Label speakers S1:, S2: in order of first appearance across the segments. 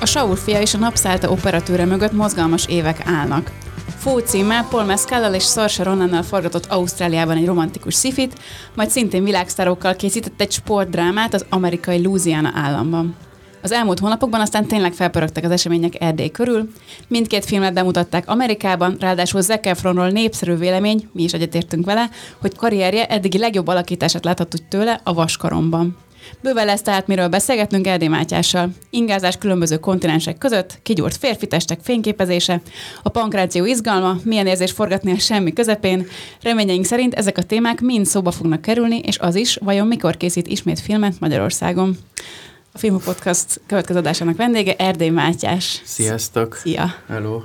S1: A Saul fia és a napszállta operatőre mögött mozgalmas évek állnak. Fó címmel Paul Mescallal és Saoirse Ronannal forgatott Ausztráliában egy romantikus szifit, majd szintén világsztárokkal készített egy sportdrámát az amerikai Louisiana államban. Az elmúlt hónapokban aztán tényleg felpörögtek az események Erdély körül. Mindkét filmet bemutatták Amerikában, ráadásul Zac Efronról népszerű vélemény, mi is egyetértünk vele, hogy karrierje eddigi legjobb alakítását láthatjuk tőle a Vaskaromban. Bőven lesz tehát miről beszélgetnünk Erdély Mátyással. Ingázás különböző kontinensek között, kigyúrt férfitestek fényképezése, a pankráció izgalma, milyen érzés forgatni a semmi közepén. Reményeink szerint ezek a témák mind szóba fognak kerülni, és az is, vajon mikor készít ismét filmet Magyarországon. A Filmok Podcast következő adásának vendége Erdély Mátyás.
S2: Sziasztok!
S1: Szia!
S2: Hello!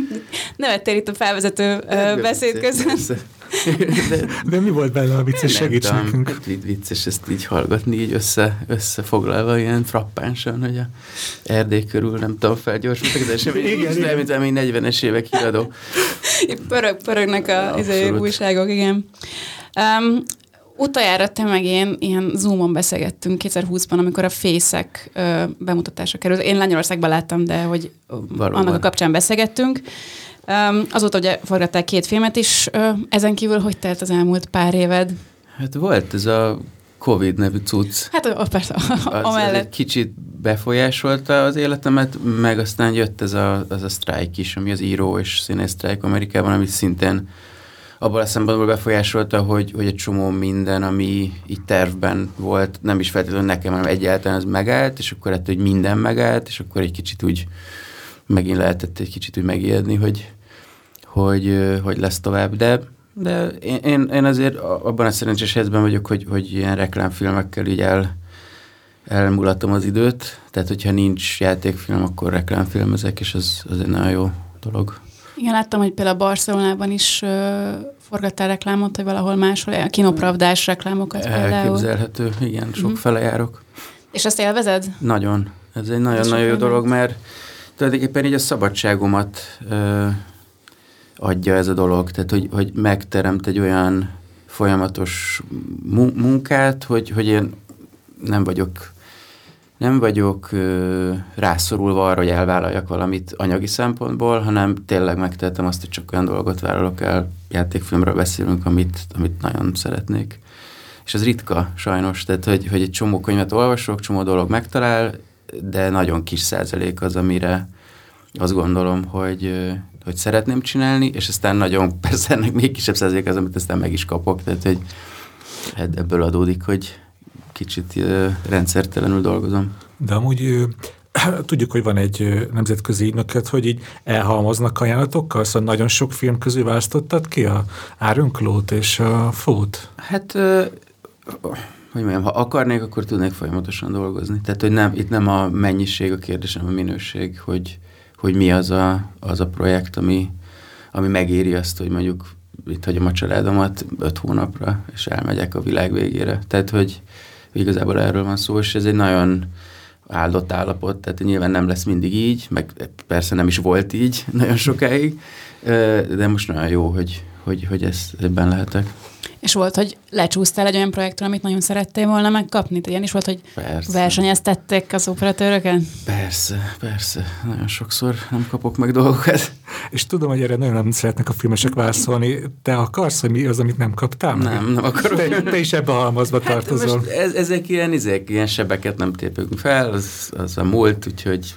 S1: Nevettél itt a felvezető ö, beszéd közben.
S3: De, de mi volt benne a vicces? Segíts nekünk.
S2: Hát vicces ezt így hallgatni, így össze, összefoglalva ilyen frappánsan, hogy a Erdély körül nem tudom, felgyorsultak az de mint ami 40-es évek híradó.
S1: Pörög, pörögnek a izé, újságok, igen. Um, Utoljára te meg én ilyen Zoomon beszélgettünk 2020-ban, amikor a fészek ö, bemutatásra került. Én Lengyelországban láttam, de hogy Valóban. annak a kapcsán beszélgettünk. Um, azóta ugye forgatták két filmet is. Ö, ezen kívül hogy telt az elmúlt pár éved?
S2: Hát volt ez a Covid nevű cucc.
S1: Hát a, persze,
S2: az, amellett. Egy kicsit befolyásolta az életemet, meg aztán jött ez a, az a sztrájk is, ami az író és színész sztrájk Amerikában, ami szintén abban a szempontból befolyásolta, hogy, hogy egy csomó minden, ami itt tervben volt, nem is feltétlenül nekem, hanem egyáltalán az megállt, és akkor ettől, hogy minden megállt, és akkor egy kicsit úgy megint lehetett egy kicsit úgy megijedni, hogy, hogy, hogy lesz tovább, de, de én, én, én azért abban a szerencsés helyzetben vagyok, hogy, hogy ilyen reklámfilmekkel így el, elmulatom az időt, tehát hogyha nincs játékfilm, akkor reklámfilmezek, és az, az egy nagyon jó dolog.
S1: Igen, láttam, hogy például Barcelonában is uh, forgattál reklámot, vagy valahol máshol, a kinopravdás reklámokat
S2: például. Elképzelhető, igen, sok uh-huh. fele járok.
S1: És azt élvezed?
S2: Nagyon. Ez egy nagyon-nagyon jó dolog, mert tulajdonképpen így a szabadságomat uh, adja ez a dolog, tehát hogy, hogy megteremt egy olyan folyamatos munkát, hogy, hogy én nem vagyok nem vagyok ö, rászorulva arra, hogy elvállaljak valamit anyagi szempontból, hanem tényleg megtehetem azt, hogy csak olyan dolgot vállalok el, játékfilmről beszélünk, amit, amit nagyon szeretnék. És ez ritka sajnos, tehát hogy, hogy egy csomó könyvet olvasok, csomó dolog megtalál, de nagyon kis százalék az, amire azt gondolom, hogy, hogy szeretném csinálni, és aztán nagyon, persze ennek még kisebb százalék az, amit aztán meg is kapok, tehát hogy ebből adódik, hogy kicsit rendszertelenül dolgozom.
S3: De amúgy tudjuk, hogy van egy nemzetközi ügynöket, hogy így elhalmoznak ajánlatokkal, szóval nagyon sok film közül választottad ki a Áronklót és a Fót?
S2: Hát, hogy mondjam, ha akarnék, akkor tudnék folyamatosan dolgozni. Tehát, hogy nem, itt nem a mennyiség a kérdés, hanem a minőség, hogy, hogy mi az a, az a projekt, ami, ami megéri azt, hogy mondjuk itt hagyom a családomat öt hónapra, és elmegyek a világ végére. Tehát, hogy Igazából erről van szó, és ez egy nagyon áldott állapot, tehát nyilván nem lesz mindig így, meg persze nem is volt így nagyon sokáig, de most nagyon jó, hogy, hogy, hogy ezt, ebben lehetek.
S1: És volt, hogy lecsúsztál egy olyan projektről, amit nagyon szerettél volna megkapni? Ilyen is volt, hogy persze. versenyeztették az operatőröket?
S2: Persze, persze. Nagyon sokszor nem kapok meg dolgokat.
S3: És tudom, hogy erre nagyon nem szeretnek a filmesek válaszolni. Te akarsz, hogy mi az, amit nem kaptál?
S2: Nem, nem akarok.
S3: Te, te is ebbe a halmazba hát tartozol.
S2: Ez, ezek ilyen, ezek, ilyen sebeket nem tépünk fel, az, az a múlt, úgyhogy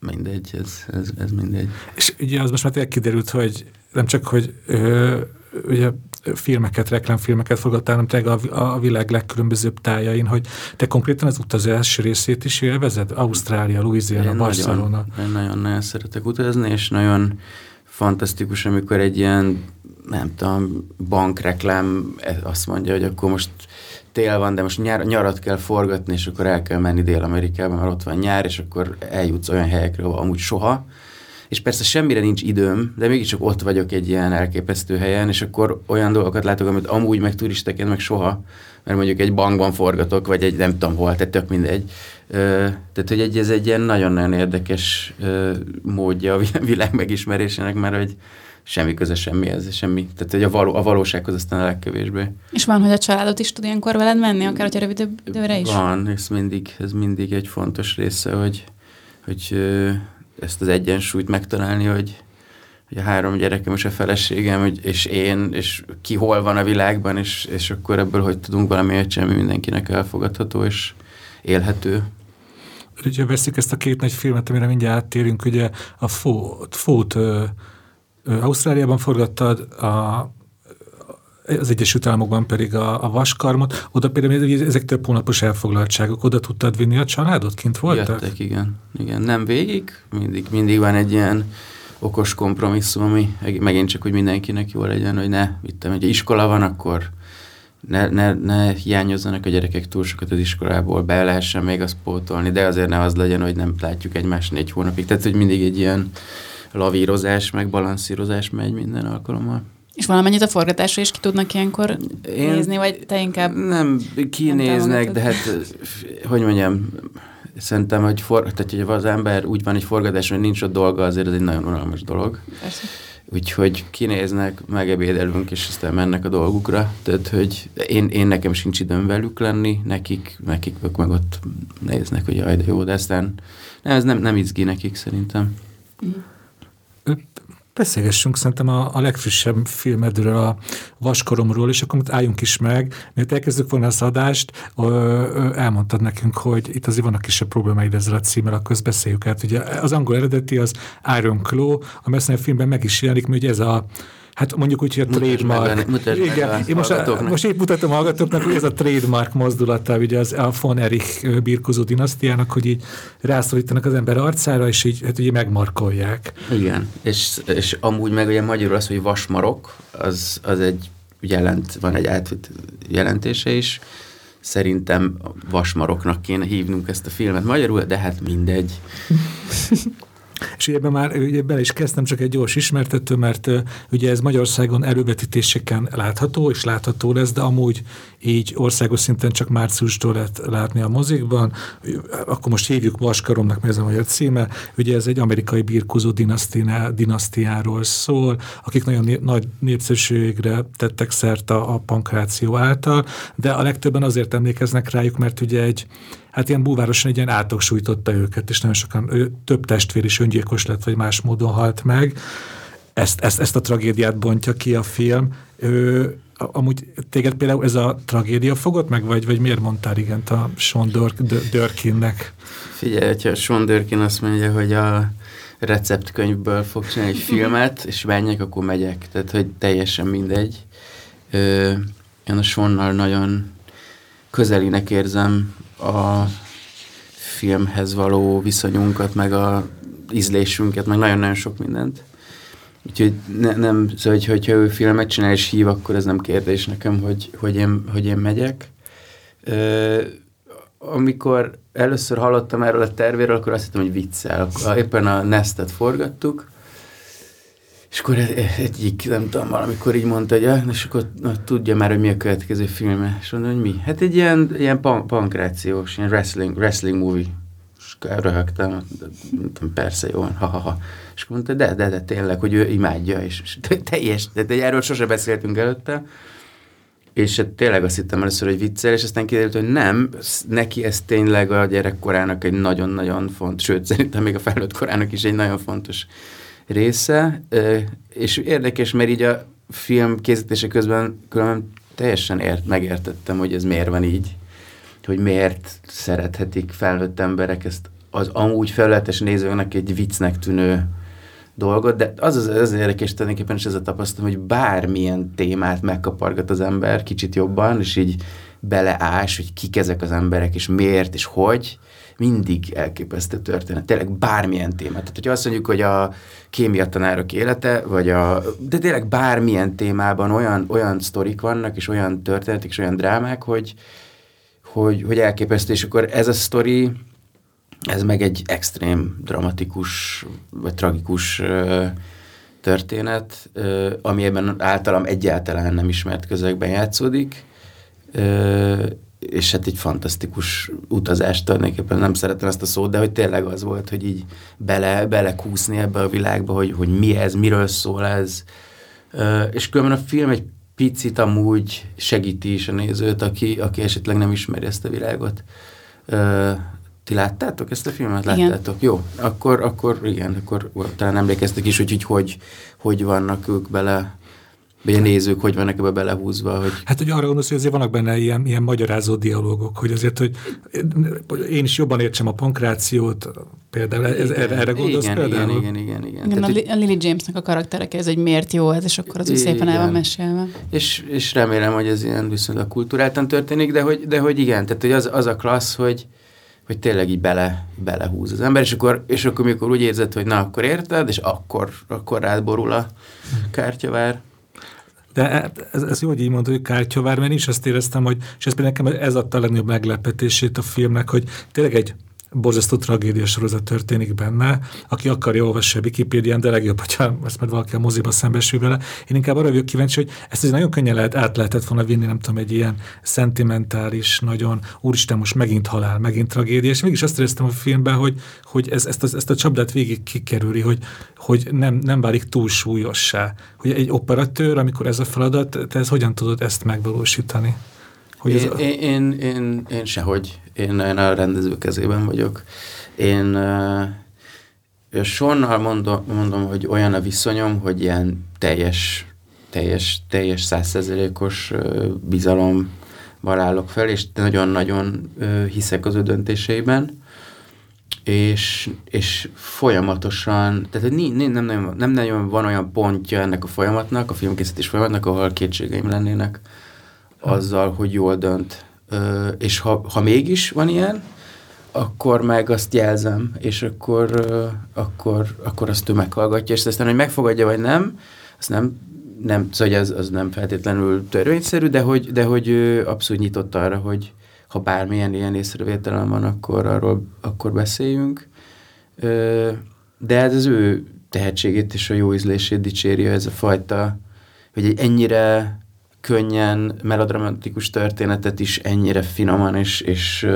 S2: mindegy, ez, ez, ez mindegy.
S3: És ugye az most már kiderült, hogy nem csak, hogy ö, ugye filmeket, reklámfilmeket fogadtál, hanem tényleg a, a világ legkülönbözőbb tájain, hogy te konkrétan az utazás részét is élvezed? Ausztrália, Louisiana, én Barcelona.
S2: Nagyon-nagyon szeretek utazni, és nagyon fantasztikus, amikor egy ilyen, nem tudom, bankreklám azt mondja, hogy akkor most tél van, de most nyár, nyarat kell forgatni, és akkor el kell menni Dél-Amerikába, mert ott van nyár, és akkor eljutsz olyan helyekre, ahol amúgy soha, és persze semmire nincs időm, de mégiscsak ott vagyok egy ilyen elképesztő helyen, és akkor olyan dolgokat látok, amit amúgy meg turistaként meg soha, mert mondjuk egy bankban forgatok, vagy egy nem tudom hol, tehát tök mindegy. tehát, hogy egy, ez egy ilyen nagyon-nagyon érdekes módja a világ megismerésének, mert hogy semmi köze semmihez, semmi. Tehát hogy a, való, a valósághoz aztán a legkevésbé.
S1: És van, hogy a családot is tud ilyenkor veled menni, akár hogyha rövidebb időre is?
S2: Van, ez mindig, ez mindig egy fontos része, hogy, hogy ezt az egyensúlyt megtalálni, hogy, hogy a három gyerekem és a feleségem, és én, és ki hol van a világban, és, és akkor ebből hogy tudunk valami csinálni, mindenkinek elfogadható és élhető.
S3: Ugye veszik ezt a két nagy filmet, amire mindjárt áttérünk, ugye a Fót Ausztráliában forgattad, a, az Egyesült Államokban pedig a, a vaskarmot, oda például ezek több hónapos elfoglaltságok, oda tudtad vinni a családot, kint voltak?
S2: Jöttek, igen. igen. Nem végig, mindig, mindig van egy ilyen okos kompromisszum, ami megint csak, hogy mindenkinek jó legyen, hogy ne, vittem, hogy iskola van, akkor ne, ne, ne hiányozzanak a gyerekek túl sokat az iskolából, be lehessen még azt pótolni, de azért ne az legyen, hogy nem látjuk egymást négy hónapig. Tehát, hogy mindig egy ilyen lavírozás, meg balanszírozás megy minden alkalommal.
S1: És valamennyit a forgatásra is ki tudnak ilyenkor Én nézni, vagy te inkább...
S2: Nem, kinéznek, de hát, hogy mondjam, szerintem, hogy, for, tehát, hogy az ember úgy van egy forgatás, hogy nincs ott dolga, azért ez egy nagyon unalmas dolog. Persze. Úgyhogy kinéznek, megebédelünk, és aztán mennek a dolgukra. Tehát, hogy én, én nekem sincs időm velük lenni, nekik, nekik ők meg ott néznek, hogy jaj, de jó, de aztán nem, ez nem, nem izgi nekik szerintem. Mm.
S3: Beszélgessünk szerintem a, a legfrissebb filmedről, a Vaskoromról, és akkor álljunk is meg. Mert elkezdjük volna az adást, ö, ö, elmondtad nekünk, hogy itt azért vannak kisebb problémáid ezzel a címmel, akkor beszéljük át. Ugye az angol eredeti az Iron Claw, a a filmben meg is jelenik, hogy ez a Hát mondjuk úgy, hogy a trademark.
S2: Meg, Igen, meg én
S3: most, a, most épp mutatom a hallgatóknak, hogy ez a trademark mozdulata, ugye az a von Erich birkozó dinasztiának, hogy így rászorítanak az ember arcára, és így hát ugye megmarkolják.
S2: Igen, és, és amúgy meg ugye magyarul az, hogy vasmarok, az, az egy jelent, van egy átvitt jelentése is, szerintem vasmaroknak kéne hívnunk ezt a filmet magyarul, de hát mindegy.
S3: És ebben már ugye bele is kezdtem, csak egy gyors ismertető, mert ugye ez Magyarországon elővetítéseken látható, és látható lesz, de amúgy így országos szinten csak márciustól lehet látni a mozikban. Akkor most hívjuk Vaskaromnak, mert ez a magyar címe. Ugye ez egy amerikai birkózó dinasztiáról szól, akik nagyon nagy népszerűségre tettek szert a, a pankráció által, de a legtöbben azért emlékeznek rájuk, mert ugye egy hát ilyen búvárosan egy ilyen átok sújtotta őket, és nagyon sokan, ő, több testvér is öngyilkos lett, vagy más módon halt meg. Ezt, ezt, ezt a tragédiát bontja ki a film. Ő, amúgy téged például ez a tragédia fogott meg, vagy, vagy miért mondtál igent a Sean Dörkinnek?
S2: Figyelj, hogyha Sean Dörkin azt mondja, hogy a receptkönyvből fog csinálni egy filmet, és menjek, akkor megyek. Tehát, hogy teljesen mindegy. Ö, én a Seannal nagyon közelinek érzem a filmhez való viszonyunkat, meg a ízlésünket, meg nagyon-nagyon sok mindent. Úgyhogy ne, nem, szóval, hogy, hogyha ő filmet csinál és hív, akkor ez nem kérdés nekem, hogy, hogy, én, hogy én megyek. Ö, amikor először hallottam erről a tervéről, akkor azt hittem, hogy viccel. Éppen a Nestet forgattuk, és akkor egyik, nem tudom, valamikor így mondta, hogy ah, és akkor na, tudja már, hogy mi a következő filme. És mondom, hogy mi? Hát egy ilyen, ilyen pan- pankrációs, ilyen wrestling, wrestling movie. És röhögtem, mondtam, persze, jó van, ha-ha-ha. És akkor mondta, de, de, de tényleg, hogy ő imádja, és, és teljes, de, de erről sose beszéltünk előtte. És hát tényleg azt hittem először, hogy viccel, és aztán kiderült, hogy nem, neki ez tényleg a gyerekkorának egy nagyon-nagyon fontos, sőt, szerintem még a felnőtt korának is egy nagyon fontos része, és érdekes, mert így a film készítése közben különben teljesen ért, megértettem, hogy ez miért van így, hogy miért szerethetik felnőtt emberek ezt az amúgy felületes nézőnek egy viccnek tűnő dolgot, de az az, az érdekes tulajdonképpen is ez a tapasztalat, hogy bármilyen témát megkapargat az ember kicsit jobban, és így beleás, hogy kik ezek az emberek, és miért, és hogy, mindig elképesztő történet, tényleg bármilyen témát. Tehát, hogyha azt mondjuk, hogy a kémia tanárok élete, vagy a, de tényleg bármilyen témában olyan, olyan sztorik vannak, és olyan történetek, és olyan drámák, hogy, hogy, hogy elképesztő, és akkor ez a sztori, ez meg egy extrém dramatikus, vagy tragikus történet, ami ebben általam egyáltalán nem ismert közegben játszódik, és hát egy fantasztikus utazást tulajdonképpen nem szeretem ezt a szót, de hogy tényleg az volt, hogy így bele, belekúszni ebbe a világba, hogy, hogy mi ez, miről szól ez. És különben a film egy picit amúgy segíti is a nézőt, aki, aki esetleg nem ismeri ezt a világot. Ti láttátok ezt a filmet? Láttátok? Igen. Jó, akkor, akkor igen, akkor talán emlékeztek is, hogy, hogy hogy, hogy vannak ők bele vagy a nézők hogy vannak ebbe belehúzva? Hogy...
S3: Hát, hogy arra gondolsz, hogy azért vannak benne ilyen, ilyen magyarázó dialógok, hogy azért, hogy én is jobban értsem a pankrációt, például ez, igen, erre, erre gondolsz
S2: igen,
S3: például?
S2: Igen, igen, igen. igen.
S1: igen Tehát, a, a Lily Jamesnek a karakterek, ez, hogy miért jó ez, és akkor az úgy szépen el van mesélve.
S2: És, és remélem, hogy ez ilyen viszonylag kulturáltan történik, de hogy, de hogy igen, tehát hogy az, az a klassz, hogy, hogy tényleg így bele, belehúz az ember, és akkor, és akkor mikor úgy érzed, hogy na, akkor érted, és akkor, akkor rád borul a kártyavár.
S3: De ez, ez jó, hogy így mondod, hogy kártyavár, mert én is azt éreztem, hogy, és ez például nekem ez adta a legnagyobb meglepetését a filmnek, hogy tényleg egy borzasztó tragédia sorozat történik benne. Aki akarja, olvassa a Wikipédián, de legjobb, hogyha ezt majd valaki a moziba szembesül vele. Én inkább arra vagyok kíváncsi, hogy ezt nagyon könnyen lehet, át lehetett volna vinni, nem tudom, egy ilyen szentimentális, nagyon, úristen, most megint halál, megint tragédia, és mégis azt éreztem a filmben, hogy, hogy ez, ezt, a, ezt a csapdát végig kikerüli, hogy, hogy nem, nem válik túl súlyossá. Hogy egy operatőr, amikor ez a feladat, te ez hogyan tudod ezt megvalósítani?
S2: Hogy én, ez a... én, én, én, én sehogy. Én, én a rendező kezében vagyok. Én uh, Sonnal mondom, mondom, hogy olyan a viszonyom, hogy ilyen teljes, teljes, teljes százszerzelékos uh, bizalom állok fel, és nagyon-nagyon uh, hiszek az ő döntéseiben, és, és folyamatosan, tehát nem, nem, nem, nem nagyon van olyan pontja ennek a folyamatnak, a filmkészítés folyamatnak, ahol kétségeim lennének azzal, hogy jól dönt. És ha, ha mégis van ilyen, akkor meg azt jelzem, és akkor, akkor, akkor azt ő meghallgatja, és aztán, hogy megfogadja vagy nem, azt nem, nem szóval az, az nem feltétlenül törvényszerű, de hogy, de hogy ő abszolút nyitott arra, hogy ha bármilyen ilyen észrevételem van, akkor arról akkor beszéljünk. De ez az ő tehetségét és a jó ízlését dicséri ez a fajta, hogy egy ennyire könnyen melodramatikus történetet is ennyire finoman és... és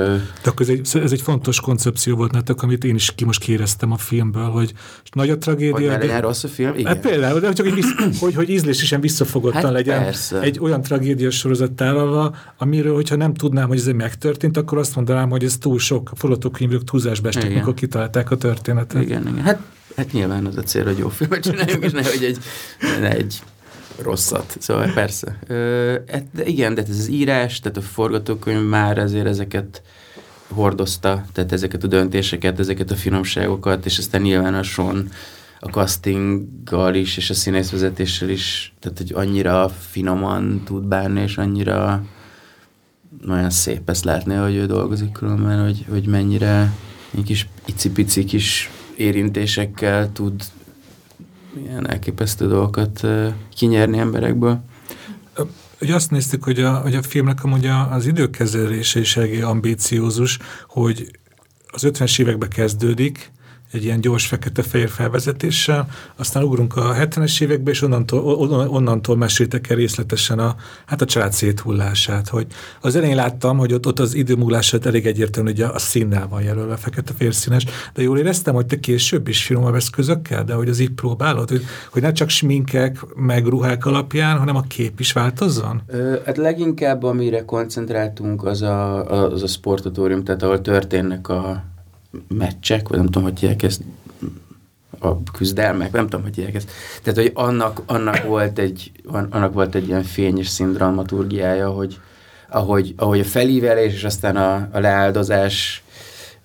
S3: De akkor ez egy, ez egy fontos koncepció volt nektek, amit én is ki most kéreztem a filmből, hogy nagy a tragédia... Hogy
S2: ne de, rossz a film? Igen.
S3: Hát például, de csak egy visz, hogy, hogy ízlésen visszafogottan hát legyen persze. egy olyan tragédia sorozat tálalva, amiről, hogyha nem tudnám, hogy ez megtörtént, akkor azt mondanám, hogy ez túl sok, a forgatókönyvők túlzásba estek, mikor kitalálták a történetet.
S2: Igen, igen. Hát, hát nyilván az a cél, hogy jó filmet csináljunk, és nehogy egy, egy rosszat. Szóval persze. Ö, e, de igen, de ez az írás, tehát a forgatókönyv már azért ezeket hordozta, tehát ezeket a döntéseket, ezeket a finomságokat, és aztán nyilván a Sean a castinggal is, és a színészvezetéssel is, tehát hogy annyira finoman tud bánni, és annyira nagyon szép ezt látni, hogy ő dolgozik különben, hogy, hogy mennyire egy kis icipici kis érintésekkel tud ilyen elképesztő dolgokat kinyerni emberekből.
S3: Ugye azt néztük, hogy a, hogy a filmnek amúgy az időkezelése is eléggé ambíciózus, hogy az 50-es években kezdődik, egy ilyen gyors fekete-fehér felvezetéssel, aztán ugrunk a 70-es évekbe, és onnantól, onnantól meséltek el részletesen a, hát a család széthullását, hogy az elején láttam, hogy ott, ott az időmúlását elég egyértelmű, hogy a, a színnel van jelölve, fekete-fehér színes, de jól éreztem, hogy te később is finomabb eszközökkel, de hogy az így próbálod, hogy, hogy ne csak sminkek, meg ruhák alapján, hanem a kép is változzon?
S2: Ö, hát leginkább amire koncentráltunk, az a, az a sportatórium, tehát ahol történnek a meccsek, vagy nem tudom, hogy hívják ezt, a küzdelmek, nem tudom, hogy hívják ezt. Tehát, hogy annak, annak, volt egy, annak volt egy ilyen fényes színdramaturgiája, hogy ahogy, ahogy a felívelés és aztán a, a leáldozás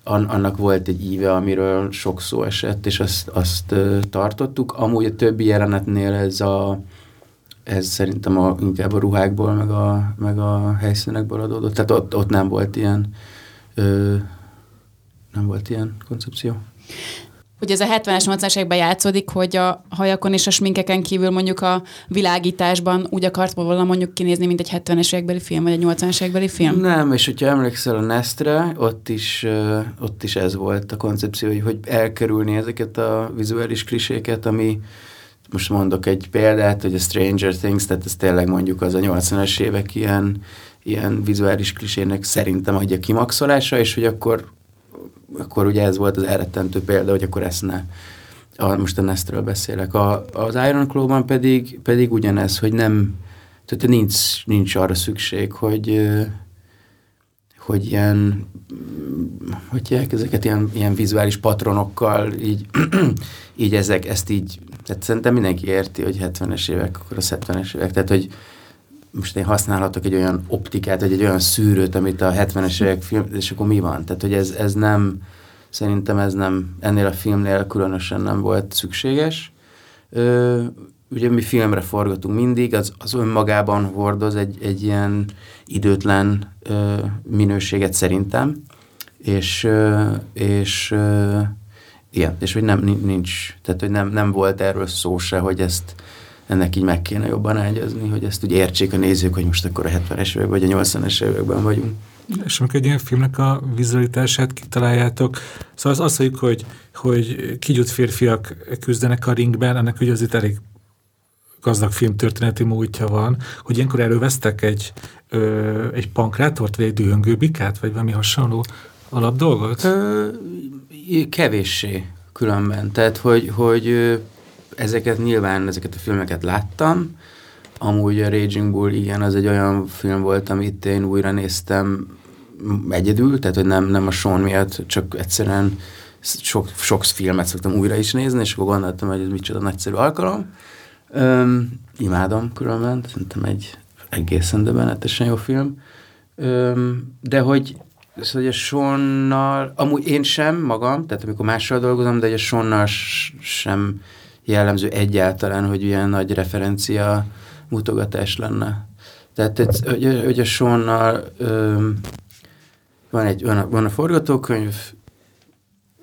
S2: an, annak volt egy íve, amiről sok szó esett, és azt, azt tartottuk. Amúgy a többi jelenetnél ez a ez szerintem a, inkább a ruhákból, meg a, meg a helyszínekből adódott. Tehát ott, ott nem volt ilyen nem volt ilyen koncepció.
S1: Hogy ez a 70-es, 80-es években játszódik, hogy a hajakon és a sminkeken kívül mondjuk a világításban úgy akart volna mondjuk kinézni, mint egy 70-es évekbeli film, vagy egy 80-es évekbeli film?
S2: Nem, és hogyha emlékszel a Nestre, ott is, ott is ez volt a koncepció, hogy, hogy elkerülni ezeket a vizuális kliséket, ami most mondok egy példát, hogy a Stranger Things, tehát ez tényleg mondjuk az a 80-as évek ilyen, ilyen vizuális klisének szerintem adja kimaxolása, és hogy akkor, akkor ugye ez volt az elrettentő példa, hogy akkor ezt ne. A, most a Nestről beszélek. A, az Iron Claw-ban pedig, pedig ugyanez, hogy nem, tehát nincs, nincs arra szükség, hogy, hogy ilyen, hogy ezeket ilyen, ilyen vizuális patronokkal, így, így ezek, ezt így, tehát szerintem mindenki érti, hogy 70-es évek, akkor a 70-es évek, tehát hogy most én használhatok egy olyan optikát, vagy egy olyan szűrőt, amit a 70-es évek film, és akkor mi van? Tehát, hogy ez, ez nem, szerintem ez nem, ennél a filmnél különösen nem volt szükséges. Ö, ugye mi filmre forgatunk mindig, az, az önmagában hordoz egy, egy ilyen időtlen ö, minőséget szerintem, és, ö, és ö, igen, és hogy nem, nincs, tehát hogy nem, nem volt erről szó se, hogy ezt ennek így meg kéne jobban ágyazni, hogy ezt úgy értsék a nézők, hogy most akkor a 70-es évek vagy a 80-es években vagyunk.
S3: És amikor egy ilyen filmnek a vizualitását kitaláljátok, szóval az azt mondjuk, hogy, hogy kigyújt férfiak küzdenek a ringben, ennek ugye azért elég gazdag filmtörténeti múltja van, hogy ilyenkor elővesztek egy, ö, egy pankrátort, vagy egy dühöngő bikát, vagy valami hasonló alapdolgot? Ö,
S2: kevéssé különben. Tehát, hogy, hogy ezeket nyilván, ezeket a filmeket láttam, amúgy a Raging Bull, igen, az egy olyan film volt, amit én újra néztem egyedül, tehát, hogy nem, nem a Sean miatt, csak egyszerűen sok, sok filmet szoktam újra is nézni, és akkor gondoltam, hogy ez micsoda nagyszerű alkalom. Öm, imádom különben, szerintem egy egészen döbbenetesen jó film. Öm, de hogy Szóval, hogy a Sonnal, amúgy én sem magam, tehát amikor mással dolgozom, de hogy a Sonnal sem jellemző egyáltalán, hogy ilyen nagy referencia mutogatás lenne. Tehát, hogy, hogy a Sonnal van, egy, van, a, van a forgatókönyv,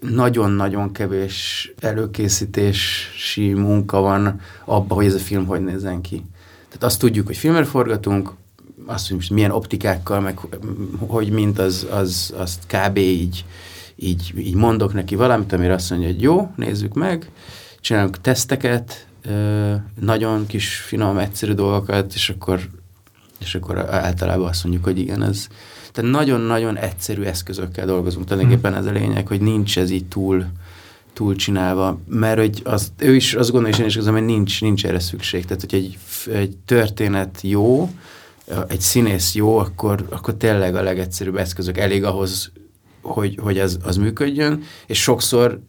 S2: nagyon-nagyon kevés előkészítési munka van abban, hogy ez a film hogy nézzen ki. Tehát azt tudjuk, hogy filmre forgatunk, azt, hogy milyen optikákkal, meg hogy mint az, az, azt kb. így, így, így mondok neki valamit, amire azt mondja, hogy jó, nézzük meg, csinálunk teszteket, nagyon kis, finom, egyszerű dolgokat, és akkor, és akkor általában azt mondjuk, hogy igen, ez, tehát nagyon-nagyon egyszerű eszközökkel dolgozunk. Tulajdonképpen ez a lényeg, hogy nincs ez így túl, túl csinálva, mert hogy az, ő is azt gondolja, és én is azon, hogy nincs, nincs erre szükség. Tehát, hogy egy, egy történet jó, egy színész jó, akkor, akkor tényleg a legegyszerűbb eszközök elég ahhoz, hogy, hogy az, az működjön, és sokszor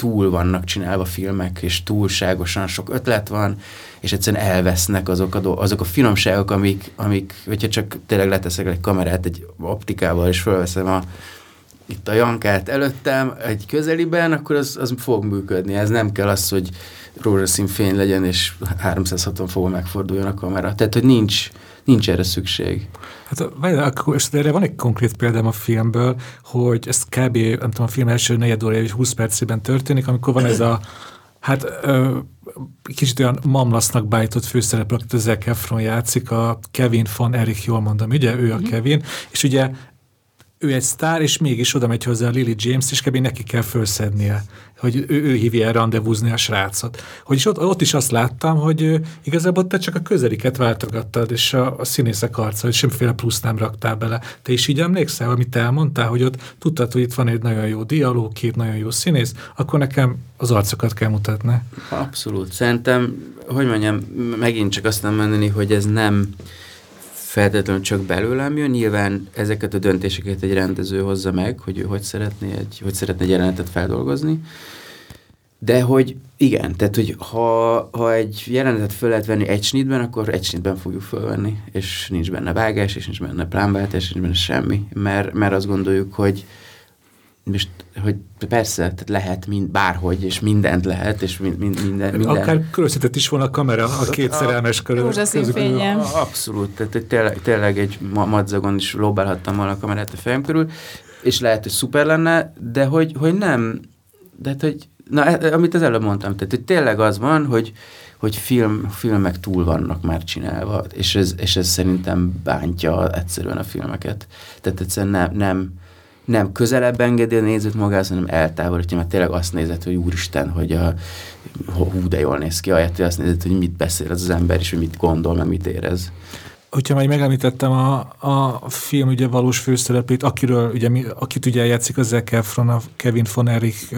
S2: túl vannak csinálva filmek, és túlságosan sok ötlet van, és egyszerűen elvesznek azok a, azok a finomságok, amik, amik, hogyha csak tényleg leteszek egy kamerát egy optikával, és felveszem a, itt a Jankát előttem egy közeliben, akkor az, az fog működni. Ez nem kell az, hogy rózsaszín fény legyen, és 360 fokon megforduljon a kamera. Tehát, hogy nincs, nincs erre szükség.
S3: Hát akkor és erre van egy konkrét példám a filmből, hogy ez kb. nem tudom, a film első negyed óra és 20 percében történik, amikor van ez a Hát ö, kicsit olyan mamlasznak bájtott főszereplő, akit az Zac Efron játszik, a Kevin von Erich, jól mondom, ugye? Ő a mm-hmm. Kevin, és ugye ő egy sztár, és mégis oda megy hozzá a Lily James, és kb. neki kell felszednie, hogy ő, ő hívja el rendezvúzni a srácot. Hogy ott, ott is azt láttam, hogy igazából te csak a közeliket váltogattad, és a, a színészek arca, hogy semmiféle plusz nem raktál bele. Te is így emlékszel, amit te elmondtál, hogy ott tudtad, hogy itt van egy nagyon jó dialóg, két nagyon jó színész, akkor nekem az arcokat kell mutatni.
S2: Abszolút. Szerintem, hogy mondjam, megint csak azt nem mondani, hogy ez nem feltétlenül csak belőlem jön. Nyilván ezeket a döntéseket egy rendező hozza meg, hogy ő hogy szeretné egy, hogy szeretné egy jelenetet feldolgozni. De hogy igen, tehát hogy ha, ha egy jelenetet föl lehet venni egy snitben, akkor egy snitben fogjuk fölvenni, és nincs benne vágás, és nincs benne plánváltás, és nincs benne semmi, mert, mert azt gondoljuk, hogy most, hogy persze, tehát lehet mind, bárhogy, és mindent lehet, és mind, mind, minden, minden.
S3: Akár köröztetett is volna a kamera a két szerelmes körül.
S2: Abszolút, tehát tényleg, tényleg egy madzagon is lóbálhattam volna a kamerát a fejem körül, és lehet, hogy szuper lenne, de hogy, hogy nem, de hát, hogy, na, e, amit az előbb mondtam, tehát hogy tényleg az van, hogy, hogy film, filmek túl vannak már csinálva, és ez, és ez szerintem bántja egyszerűen a filmeket. Tehát egyszerűen nem, nem nem közelebb engedi a nézőt magához, hanem eltávolítja, mert tényleg azt nézett, hogy úristen, hogy a, hú, de jól néz ki, ahelyett, hogy azt nézett, hogy mit beszél az, az ember, és hogy mit gondol, meg mit érez.
S3: Hogyha már megemlítettem a, a film ugye valós főszereplét, akiről, ugye, akit ugye játszik az Zac Efron, a Kevin von Erich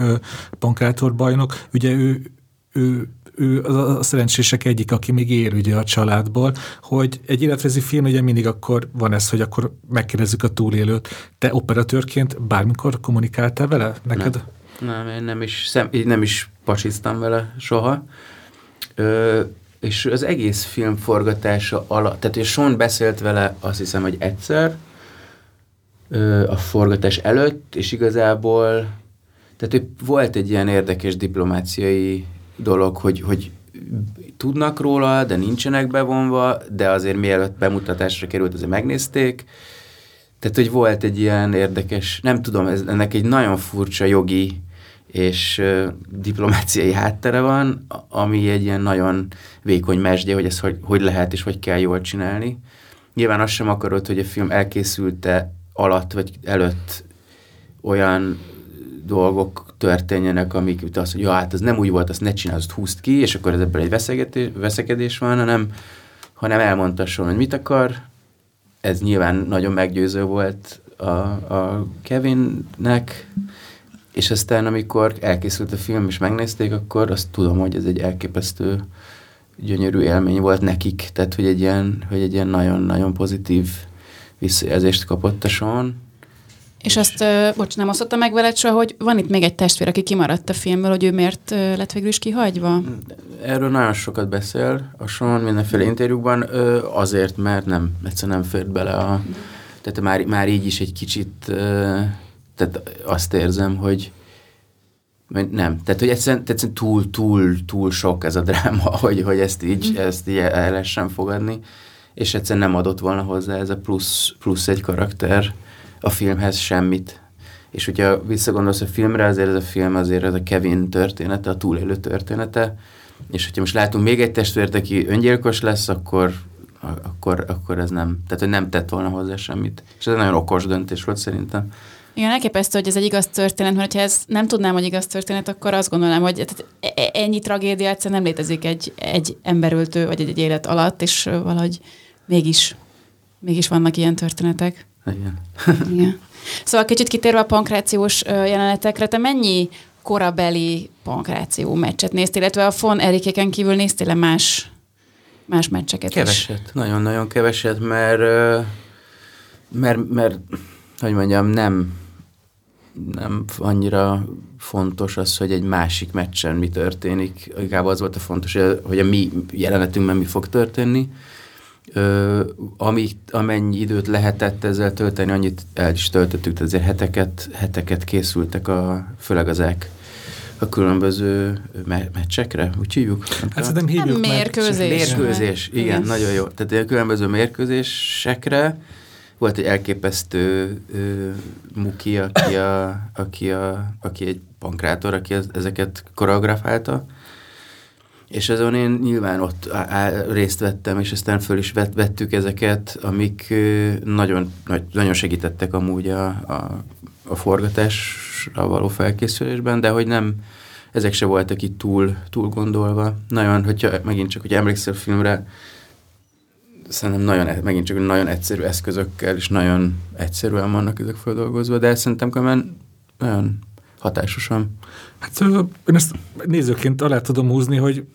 S3: pankrátor bajnok, ugye ő, ő ő a szerencsések egyik, aki még él ugye a családból, hogy egy életrezi film ugye mindig akkor van ez, hogy akkor megkérdezzük a túlélőt. Te operatőrként bármikor kommunikáltál vele neked?
S2: Nem, nem én nem is, szem, nem is pasiztam vele soha. Ö, és az egész film forgatása alatt, tehát hogy Sean beszélt vele azt hiszem, hogy egyszer ö, a forgatás előtt, és igazából tehát hogy volt egy ilyen érdekes diplomáciai dolog, hogy, hogy tudnak róla, de nincsenek bevonva, de azért mielőtt bemutatásra került, azért megnézték. Tehát, hogy volt egy ilyen érdekes, nem tudom, ez, ennek egy nagyon furcsa jogi és uh, diplomáciai háttere van, ami egy ilyen nagyon vékony mesdje, hogy ezt hogy, hogy lehet és hogy kell jól csinálni. Nyilván azt sem akarod, hogy a film elkészülte alatt vagy előtt olyan dolgok történjenek, amik az, hogy ja, hát ez nem úgy volt, azt ne csinálsz, azt húzd ki, és akkor ebből egy veszekedés van, hanem, hanem elmondtasson, hogy mit akar. Ez nyilván nagyon meggyőző volt a, a Kevinnek, és aztán amikor elkészült a film és megnézték, akkor azt tudom, hogy ez egy elképesztő gyönyörű élmény volt nekik, tehát hogy egy ilyen, hogy egy ilyen nagyon-nagyon pozitív visszajelzést kapott a Sean,
S1: és azt, uh, bocs, nem osztotta meg veled soha, hogy van itt még egy testvér, aki kimaradt a filmből, hogy ő miért uh, lett végül is kihagyva?
S2: Erről nagyon sokat beszél a Sean mindenféle interjúkban, uh, azért, mert nem, egyszerűen nem fért bele a... Tehát már, már így is egy kicsit, uh, tehát azt érzem, hogy nem, tehát hogy egyszerűen, egyszerűen túl, túl, túl sok ez a dráma, hogy, hogy ezt így, mm. ezt így el lehessen fogadni, és egyszerűen nem adott volna hozzá ez a plusz, plusz egy karakter, a filmhez semmit. És hogyha visszagondolsz a filmre, azért ez a film azért ez a Kevin története, a túlélő története, és hogyha most látunk még egy testvért, aki öngyilkos lesz, akkor, akkor, akkor ez nem, tehát hogy nem tett volna hozzá semmit. És ez egy nagyon okos döntés volt szerintem.
S1: Igen, elképesztő, hogy ez egy igaz történet, mert ha ez nem tudnám, hogy igaz történet, akkor azt gondolnám, hogy e- e- ennyi tragédia egyszerűen nem létezik egy, egy emberöltő, vagy egy, egy élet alatt, és valahogy mégis, mégis vannak ilyen történetek.
S2: Igen.
S1: Igen. Szóval kicsit kitérve a pankrációs jelenetekre, te mennyi korabeli pankráció meccset néztél, illetve a Fon Erikéken kívül néztél-e más, más meccseket
S2: keveset, nagyon-nagyon keveset, mert, mert, mert, hogy mondjam, nem, nem annyira fontos az, hogy egy másik meccsen mi történik. Inkább az volt a fontos, hogy a mi jelenetünkben mi fog történni ö, amit, amennyi időt lehetett ezzel tölteni, annyit el is töltöttük, tehát azért heteket, heteket készültek, a, főleg ezek a különböző me- meccsekre, úgy hívjuk?
S3: Hát nem hívjuk
S1: mérkőzés.
S2: Mérkőzés, igen, igen, nagyon jó. Tehát a különböző mérkőzésekre volt egy elképesztő ö, muki, aki, a, aki, a, aki egy pankrátor, aki ezeket koreografálta, és azon én nyilván ott részt vettem, és aztán föl is vett, vettük ezeket, amik nagyon, nagyon segítettek amúgy a, a, a forgatásra való felkészülésben, de hogy nem, ezek se voltak itt túl, túl gondolva. Nagyon, hogyha megint csak, hogy emlékszel a filmre, szerintem nagyon, e, megint csak nagyon egyszerű eszközökkel, és nagyon egyszerűen vannak ezek feldolgozva, de szerintem különben nagyon hatásosan.
S3: Hát én ezt nézőként alá tudom húzni, hogy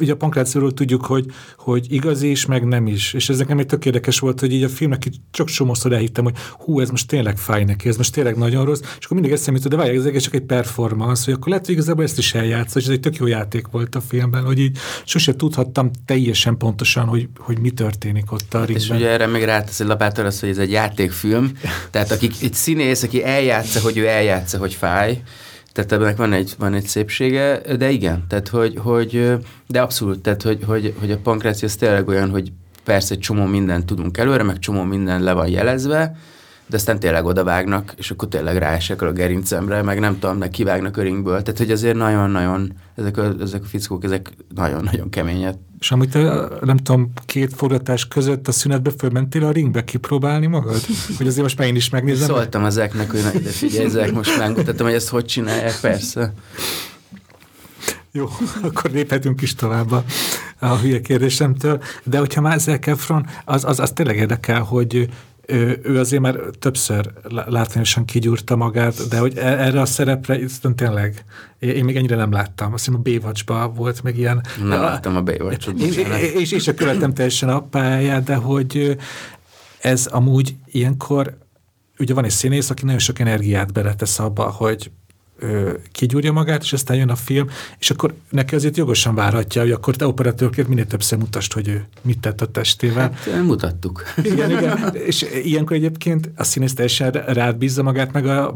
S3: ugye a pankrációról tudjuk, hogy, hogy igaz is, meg nem is. És ez nekem egy tök érdekes volt, hogy így a filmnek így csak csomószor elhittem, hogy hú, ez most tényleg fáj neki, ez most tényleg nagyon rossz, és akkor mindig eszembe de várják, ez egész csak egy performance, hogy akkor lehet, hogy igazából ezt is eljátsz, és ez egy tök jó játék volt a filmben, hogy így sose tudhattam teljesen pontosan, hogy, hogy mi történik ott a hát
S2: És ugye erre még rátesz egy lapától az, hogy ez egy játékfilm, tehát akik egy színész, aki eljátsza, hogy ő eljátsza, hogy fáj, tehát ebben van egy, van egy szépsége, de igen, tehát hogy, hogy de abszolút, tehát hogy, hogy, hogy a pankrácia az tényleg olyan, hogy persze egy csomó mindent tudunk előre, meg csomó minden le van jelezve, de aztán tényleg odavágnak, és akkor tényleg ráesek a gerincemre, meg nem tudom, meg kivágnak a ringből. Tehát, hogy azért nagyon-nagyon, ezek a, ezek a fickók, ezek nagyon-nagyon keményet
S3: És te, nem tudom, két forgatás között a szünetbe fölmentél a ringbe kipróbálni magad? Hogy azért most már én is megnézem.
S2: Szóltam az eknek, hogy na ide figyelj, Zek, most megmutatom, hogy ezt hogy csinálják, persze.
S3: Jó, akkor léphetünk is tovább a, a hülye kérdésemtől. De hogyha már Zac Efron, az, az, az tényleg érdekel, hogy ő, ő azért már többször látványosan kigyúrta magát, de hogy e, erre a szerepre tényleg, én még ennyire nem láttam. Azt hiszem a Baywatch-ban volt még ilyen.
S2: Nem láttam a
S3: és, és, és a követem teljesen a pályát, de hogy ez amúgy ilyenkor, ugye van egy színész, aki nagyon sok energiát beletesz abba, hogy kigyúrja magát, és aztán jön a film, és akkor neki azért jogosan várhatja, hogy akkor te operatőrként minél többször mutasd, hogy ő mit tett a testével.
S2: Hát, mutattuk.
S3: Igen, igen. És ilyenkor egyébként a színész teljesen rád bízza magát, meg a,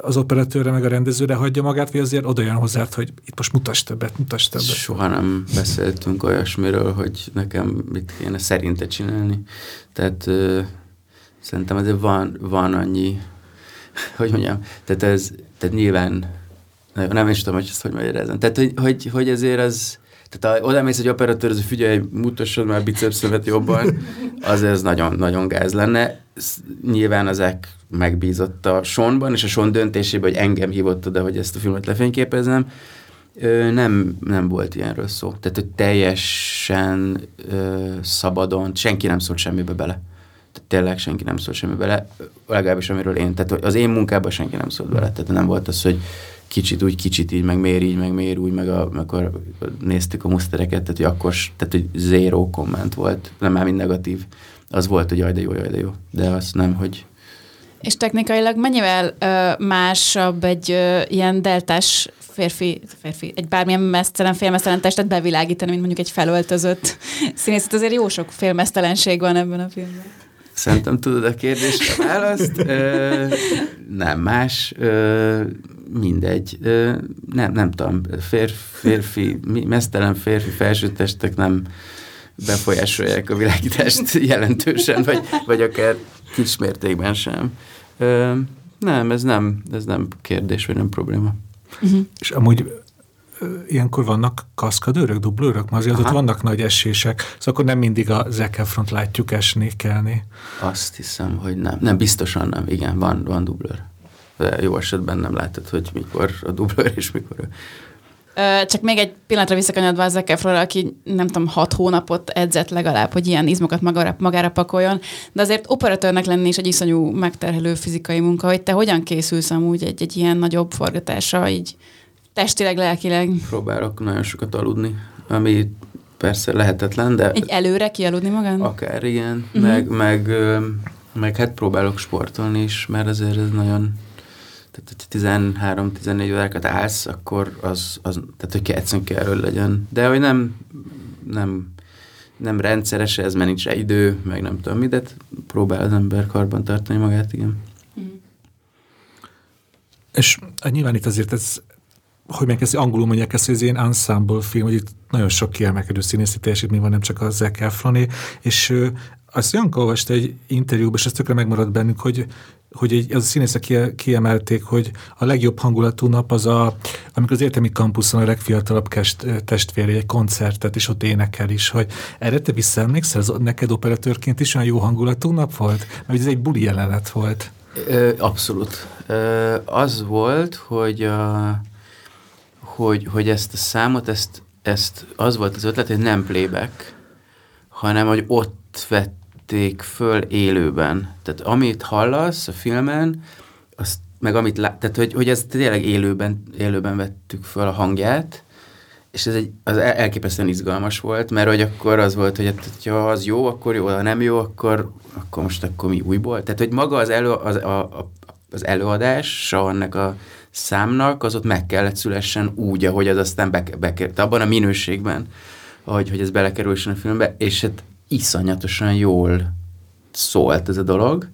S3: az operatőrre, meg a rendezőre hagyja magát, vagy azért oda jön hozzá, hogy itt most mutasd többet, mutasd többet.
S2: Soha nem beszéltünk olyasmiről, hogy nekem mit kéne szerinte csinálni. Tehát ö, szerintem azért van, van annyi hogy mondjam, tehát ez, tehát nyilván, nem is tudom, hogy ezt hogy magyarázom. Tehát, hogy, hogy, hogy ezért az, tehát ha oda mész egy operatőr, az figyelj, mutassad már bicepszövet jobban, az ez nagyon, nagyon gáz lenne. Nyilván ezek megbízott a Sonban, és a Son döntésében, hogy engem hívott oda, hogy ezt a filmet lefényképeznem, nem, nem volt ilyenről szó. Tehát, hogy teljesen szabadon, senki nem szólt semmibe bele tényleg senki nem szólt semmi bele, legalábbis amiről én, tehát az én munkában senki nem szólt bele, tehát nem volt az, hogy kicsit úgy, kicsit így, meg miért így, meg miért úgy, meg a, akkor néztük a musztereket, tehát hogy akkor, tehát hogy zero komment volt, nem már mind negatív. Az volt, hogy jaj, de jó, jaj, de jó. De az nem, hogy...
S1: És technikailag mennyivel ö, másabb egy ö, ilyen deltás férfi, férfi, egy bármilyen mesztelen, félmesztelen testet bevilágítani, mint mondjuk egy felöltözött színészet. Azért jó sok félmesztelenség van ebben a filmben.
S2: Szerintem tudod a kérdést, a választ. Ö, nem más, ö, mindegy. Ö, nem, nem tudom, férfi, férfi, mesztelen férfi felsőtestek nem befolyásolják a világítást jelentősen, vagy, vagy akár kismértékben sem. Ö, nem, ez nem, ez nem kérdés, vagy nem probléma.
S3: Uh-huh. És amúgy ilyenkor vannak kaszkadőrök, dublőrök? Mert azért Aha. ott vannak nagy esések, szóval akkor nem mindig a Zac Efront látjuk esni, kelni.
S2: Azt hiszem, hogy nem. Nem, biztosan nem. Igen, van, van dublőr. De jó esetben nem látod, hogy mikor a dublőr és mikor
S1: csak még egy pillanatra visszakanyodva a Zac aki nem tudom, hat hónapot edzett legalább, hogy ilyen izmokat magára, magára pakoljon, de azért operatőrnek lenni is egy iszonyú megterhelő fizikai munka, hogy te hogyan készülsz amúgy egy, egy ilyen nagyobb forgatásra, így Testileg, lelkileg.
S2: Próbálok nagyon sokat aludni, ami persze lehetetlen, de...
S1: Egy előre kialudni magán?
S2: Akár, igen. Uh-huh. Meg, meg, meg hát próbálok sportolni is, mert azért ez nagyon... Tehát, hogy 13-14 órákat állsz, akkor az, az tehát, hogy egyszerűen kell erről legyen. De hogy nem, nem, nem rendszeres ez, mert nincs rá idő, meg nem tudom mit, de próbál az ember karban tartani magát, igen. Uh-huh.
S3: És nyilván itt azért ez hogy megkezdi, angolul mondják ezt, hogy ez ilyen ensemble film, hogy itt nagyon sok kiemelkedő színészi teljesítmény van, nem csak a Zac Efroné, és azt olyan olvasta egy interjúban, és ez tökre megmaradt bennük, hogy, hogy egy, az a színészek kiemelték, hogy a legjobb hangulatú nap az a, amikor az értelmi kampuszon a legfiatalabb kest, testvére egy koncertet, és ott énekel is, hogy erre te visszaemlékszel, az neked operatőrként is olyan jó hangulatú nap volt? Mert ez egy buli jelenet volt.
S2: Abszolút. Az volt, hogy a hogy, hogy ezt a számot, ezt, ezt az volt az ötlet, hogy nem playback, hanem hogy ott vették föl élőben. Tehát amit hallasz a filmen, azt, meg amit lá- tehát hogy, hogy ez tényleg élőben, élőben vettük föl a hangját, és ez egy, az elképesztően izgalmas volt, mert hogy akkor az volt, hogy hát, ha az jó, akkor jó, ha nem jó, akkor, akkor most akkor mi újból. Tehát, hogy maga az, elő, az, a, a, az előadás, annak a számnak, az ott meg kellett szülessen úgy, ahogy az aztán bekerült, abban a minőségben, ahogy, hogy ez belekerülsen a filmbe, és hát iszonyatosan jól szólt ez a dolog,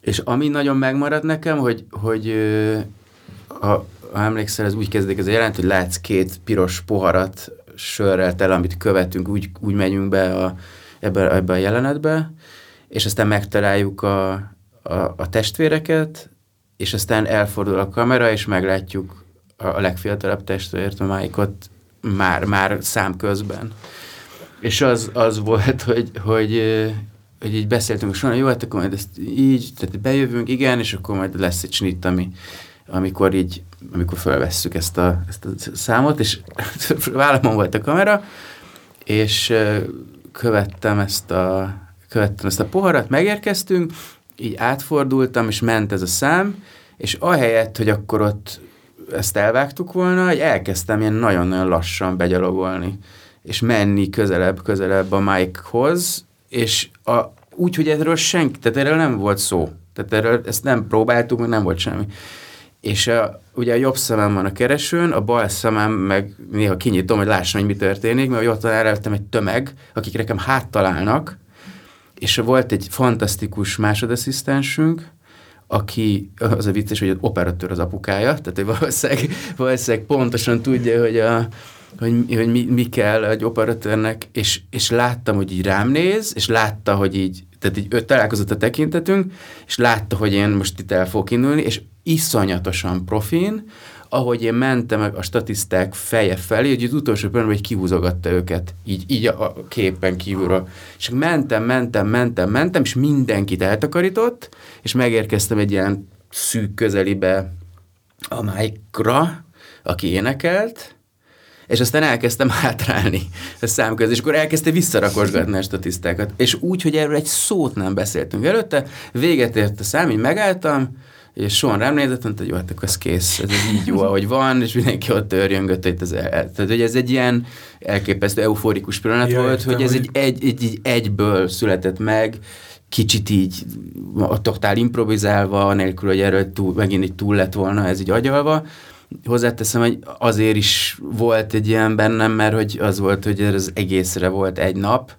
S2: és ami nagyon megmaradt nekem, hogy, hogy ha, ha emlékszel, ez úgy kezdik ez a jelent, hogy látsz két piros poharat sörrel tele, amit követünk, úgy, úgy megyünk be a, ebbe, ebbe a jelenetbe, és aztán megtaláljuk a, a, a testvéreket, és aztán elfordul a kamera, és meglátjuk a legfiatalabb a Máikot már, már szám közben. És az, az volt, hogy, hogy, hogy így beszéltünk, és jó, hát akkor majd ezt így, tehát bejövünk, igen, és akkor majd lesz egy snit, ami, amikor így, amikor felvesszük ezt a, ezt a számot, és vállamon volt a kamera, és követtem ezt a, követtem ezt a poharat, megérkeztünk, így átfordultam, és ment ez a szám, és ahelyett, hogy akkor ott ezt elvágtuk volna, hogy elkezdtem ilyen nagyon-nagyon lassan begyalogolni, és menni közelebb, közelebb a Mike-hoz, és a, úgy, hogy erről senki, tehát erről nem volt szó. Tehát erről ezt nem próbáltuk, meg nem volt semmi. És a, ugye a jobb szemem van a keresőn, a bal szemem meg néha kinyitom, hogy lássam, hogy mi történik, mert ott előttem egy tömeg, akik nekem háttalálnak, és volt egy fantasztikus másodasszisztensünk, aki, az a vicces, hogy az operatőr az apukája, tehát valószínűleg, valószínűleg pontosan tudja, hogy, a, hogy, hogy mi, mi kell egy operatőrnek, és, és láttam, hogy így rám néz, és látta, hogy így, tehát így ő találkozott a tekintetünk, és látta, hogy én most itt el fogok indulni, és iszonyatosan profin, ahogy én mentem meg a statiszták feje felé, hogy az utolsó pillanatban hogy kihúzogatta őket, így, így a képen kívülről. És mentem, mentem, mentem, mentem, és mindenkit eltakarított, és megérkeztem egy ilyen szűk közelibe a mike aki énekelt, és aztán elkezdtem hátrálni a szám között, és akkor elkezdte visszarakosgatni a statisztákat. És úgy, hogy erről egy szót nem beszéltünk előtte, véget ért a szám, így megálltam, és soha rám nézett, mondta, hogy jó, hát akkor ez kész, ez így jó, ahogy van, és mindenki ott örjöngött, hogy ez, el, tehát, hogy ez egy ilyen elképesztő euforikus pillanat ja, volt, értem, hogy ez hogy... Egy, egy, egy, egy, egyből született meg, kicsit így a totál improvizálva, nélkül, hogy erről túl, megint így túl lett volna ez így agyalva. Hozzáteszem, hogy azért is volt egy ilyen bennem, mert hogy az volt, hogy ez egészre volt egy nap,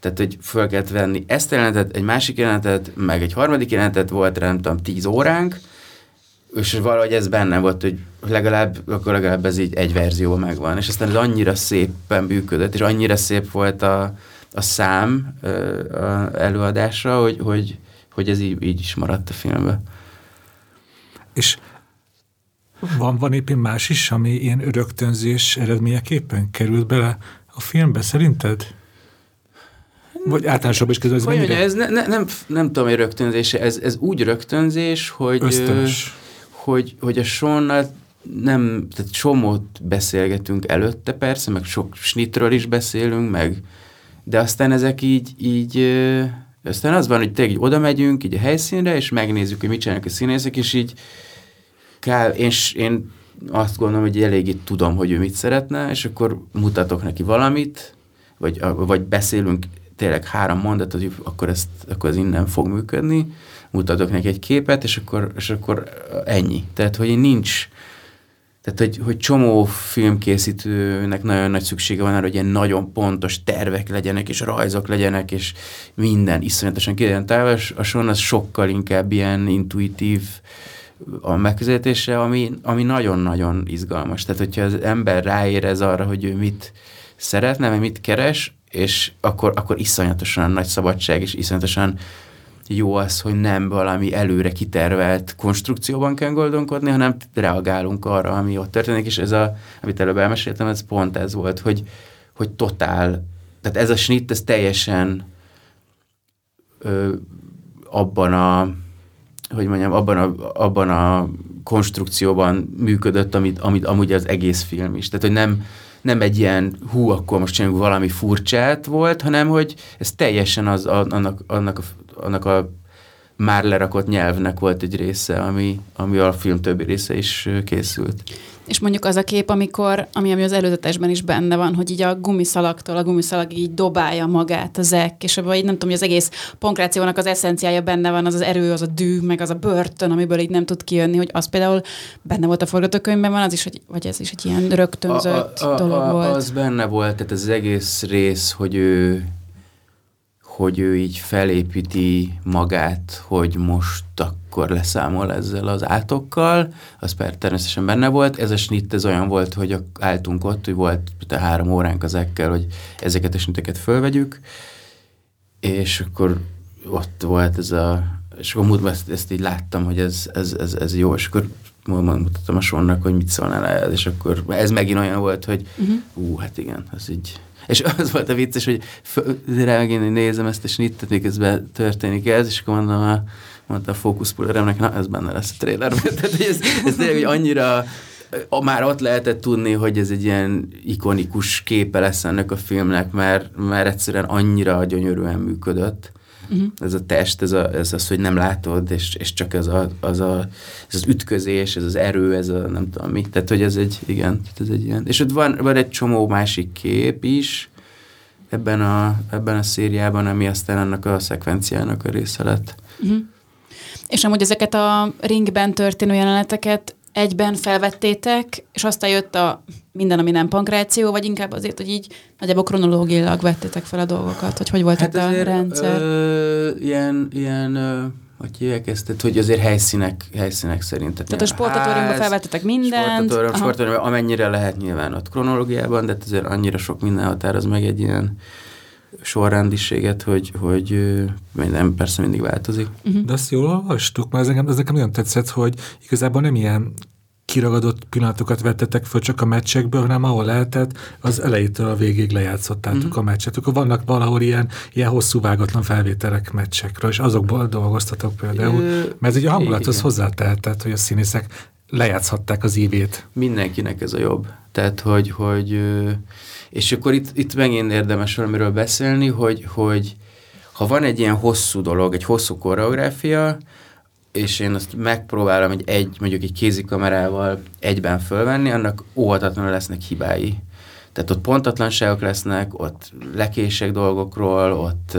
S2: tehát, hogy föl kellett venni ezt a jelenetet, egy másik jelenetet, meg egy harmadik jelenetet, volt rá, nem tudom, tíz óránk, és valahogy ez benne volt, hogy legalább, akkor legalább ez így egy verzió megvan. És aztán ez annyira szépen működött, és annyira szép volt a, a szám a előadásra, hogy, hogy, hogy ez így, így is maradt a filmben.
S3: És van, van éppen más is, ami ilyen rögtönzés eredményeképpen került bele a filmbe, szerinted? Vagy általánosabban is közül, ez
S2: mennyire? ez ne, ne, nem, nem tudom, hogy rögtönzés, ez, ez úgy rögtönzés, hogy, Ösztönös. hogy, hogy a Sonnal nem, tehát somót beszélgetünk előtte persze, meg sok snitről is beszélünk, meg, de aztán ezek így, így aztán az van, hogy tényleg oda megyünk így a helyszínre, és megnézzük, hogy mit csinálnak a színészek, és így kell, én, én azt gondolom, hogy eléggé tudom, hogy ő mit szeretne, és akkor mutatok neki valamit, vagy, vagy beszélünk tényleg három mondat, hogy akkor, ezt, akkor ez innen fog működni, mutatok neki egy képet, és akkor, és akkor ennyi. Tehát, hogy nincs, tehát, hogy, hogy csomó filmkészítőnek nagyon nagy szüksége van arra, hogy ilyen nagyon pontos tervek legyenek, és rajzok legyenek, és minden iszonyatosan kiderjen távolás. A son az sokkal inkább ilyen intuitív a megközelítése, ami, ami nagyon-nagyon izgalmas. Tehát, hogyha az ember ráérez arra, hogy ő mit szeretne, vagy mit keres, és akkor, akkor iszonyatosan nagy szabadság, és iszonyatosan jó az, hogy nem valami előre kitervelt konstrukcióban kell gondolkodni, hanem reagálunk arra, ami ott történik, és ez a, amit előbb elmeséltem, ez pont ez volt, hogy, hogy totál, tehát ez a snit, ez teljesen ö, abban a, hogy mondjam, abban a, abban a konstrukcióban működött, amit, amit amúgy az egész film is. Tehát, hogy nem, nem egy ilyen hú, akkor most csinálunk valami furcsát volt, hanem hogy ez teljesen az, annak, annak, annak a már lerakott nyelvnek volt egy része, ami, ami a film többi része is készült.
S1: És mondjuk az a kép, amikor, ami, ami az előzetesben is benne van, hogy így a gumiszalaktól a gumiszalag így dobálja magát az ek, és abban így nem tudom, hogy az egész pankrációnak az eszenciája benne van, az az erő, az a dű, meg az a börtön, amiből így nem tud kijönni, hogy az például benne volt a forgatókönyvben van, az is, hogy, vagy ez is egy ilyen rögtönzött a, a, a, dolog a, volt.
S2: Az benne volt, tehát az egész rész, hogy ő hogy ő így felépíti magát, hogy most akkor leszámol ezzel az átokkal, az per természetesen benne volt. Ez a snit ez olyan volt, hogy álltunk ott, hogy volt a három óránk az ekkel, hogy ezeket a sniteket fölvegyük, és akkor ott volt ez a és akkor múltban ezt, ezt így láttam, hogy ez, ez, ez, ez jó, és akkor mutattam a sornak, hogy mit szólnál ez, és akkor ez megint olyan volt, hogy uh-huh. ú, hát igen, az így és az volt a vicces, hogy megint nézem ezt, és itt miközben történik ez, és akkor mondom, a, mondta a fókuszpulleremnek, na ez benne lesz a trailerben. Tehát hogy ez, ez tényleg, hogy annyira már ott lehetett tudni, hogy ez egy ilyen ikonikus képe lesz ennek a filmnek, mert, mert egyszerűen annyira gyönyörűen működött. Uh-huh. Ez a test, ez, a, ez az, hogy nem látod, és, és csak ez, a, az, a, ez az ütközés, ez az erő, ez a nem tudom mi. Tehát, hogy ez egy, igen, ez egy ilyen. És ott van, van egy csomó másik kép is ebben a, ebben a szériában, ami aztán annak a szekvenciának a része lett. Uh-huh.
S1: És amúgy ezeket a ringben történő jeleneteket egyben felvettétek, és aztán jött a minden, ami nem pankráció, vagy inkább azért, hogy így nagyjából kronológiailag vettétek fel a dolgokat, hogy hogy volt hát itt a rendszer?
S2: Ö, ilyen, ilyen ö, hogy hívják ezt, tehát, hogy azért helyszínek, helyszínek szerint.
S1: Tehát, tehát a sportatóriumban felvettetek mindent.
S2: Sportatórium, sportatórium, amennyire lehet nyilván ott kronológiában, de azért annyira sok minden határoz meg egy ilyen sorrendiséget, hogy, hogy minden persze mindig változik.
S3: Uh-huh. De azt jól olvastuk, mert ez nekem, ez nekem nagyon tetszett, hogy igazából nem ilyen kiragadott pillanatokat vettetek föl csak a meccsekből, hanem ahol lehetett, az elejétől a végig lejátszottátok uh-huh. a meccset. Akkor vannak valahol ilyen, ilyen hosszú vágatlan felvételek meccsekről, és azokból dolgoztatok például. mert ez egy a hangulathoz hozzátehetett, hogy a színészek lejátszhatták az ívét.
S2: Mindenkinek ez a jobb. Tehát, hogy, hogy és akkor itt, itt megint érdemes valamiről beszélni, hogy, hogy ha van egy ilyen hosszú dolog, egy hosszú koreográfia, és én azt megpróbálom egy, egy mondjuk egy kézikamerával egyben fölvenni, annak óhatatlanul lesznek hibái. Tehát ott pontatlanságok lesznek, ott lekések dolgokról, ott,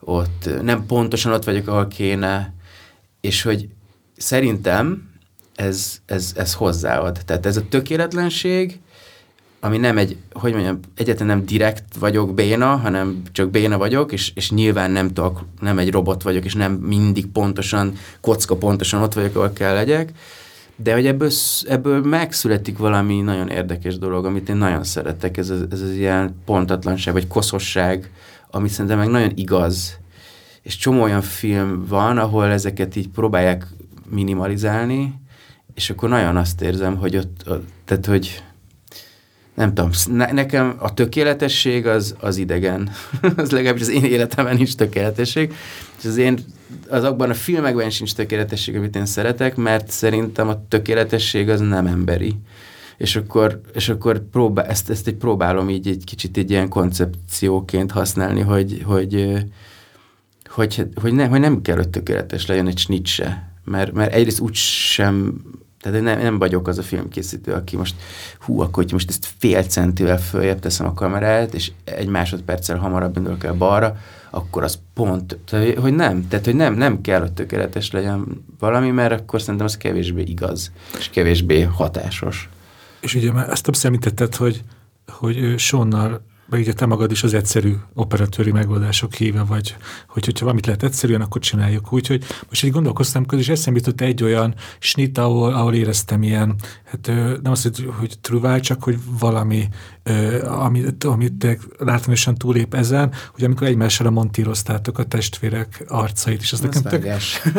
S2: ott nem pontosan ott vagyok, ahol kéne, és hogy szerintem ez, ez, ez hozzáad. Tehát ez a tökéletlenség, ami nem egy, hogy mondjam, egyetlen nem direkt vagyok béna, hanem csak béna vagyok, és, és nyilván nem tudok, nem egy robot vagyok, és nem mindig pontosan, kocka pontosan ott vagyok, ahol kell legyek, de hogy ebből, ebből megszületik valami nagyon érdekes dolog, amit én nagyon szeretek, ez, ez az ilyen pontatlanság, vagy koszosság, ami szerintem meg nagyon igaz. És csomó olyan film van, ahol ezeket így próbálják minimalizálni, és akkor nagyon azt érzem, hogy ott, ott tehát, hogy nem tudom, ne, nekem a tökéletesség az, az idegen. az legalábbis az én életemben nincs tökéletesség. És az én, azokban a filmekben sincs tökéletesség, amit én szeretek, mert szerintem a tökéletesség az nem emberi. És akkor, és akkor próbál, ezt, ezt egy próbálom így egy kicsit egy ilyen koncepcióként használni, hogy, hogy, hogy, hogy, ne, hogy nem kell, hogy tökéletes legyen egy snit se. Mert, mert egyrészt úgy sem tehát nem, nem vagyok az a filmkészítő, aki most, hú, akkor hogy most ezt fél centivel följebb teszem a kamerát, és egy másodperccel hamarabb indulok el balra, akkor az pont, tehát, hogy nem, tehát hogy nem, nem kell, hogy tökéletes legyen valami, mert akkor szerintem az kevésbé igaz, és kevésbé hatásos.
S3: És ugye már ezt többször említetted, hogy, hogy Sonnal vagy ugye te magad is az egyszerű operatőri megoldások híve vagy, hogy, hogyha valamit lehet egyszerűen, akkor csináljuk. Úgyhogy most egy gondolkoztam közben, és eszembe jutott egy olyan snit, ahol, ahol éreztem ilyen, hát nem azt, hogy, hogy truvál, csak hogy valami, amit, amit látványosan túlép ezen, hogy amikor egymásra montíroztátok a testvérek arcait, és az, nekem tök,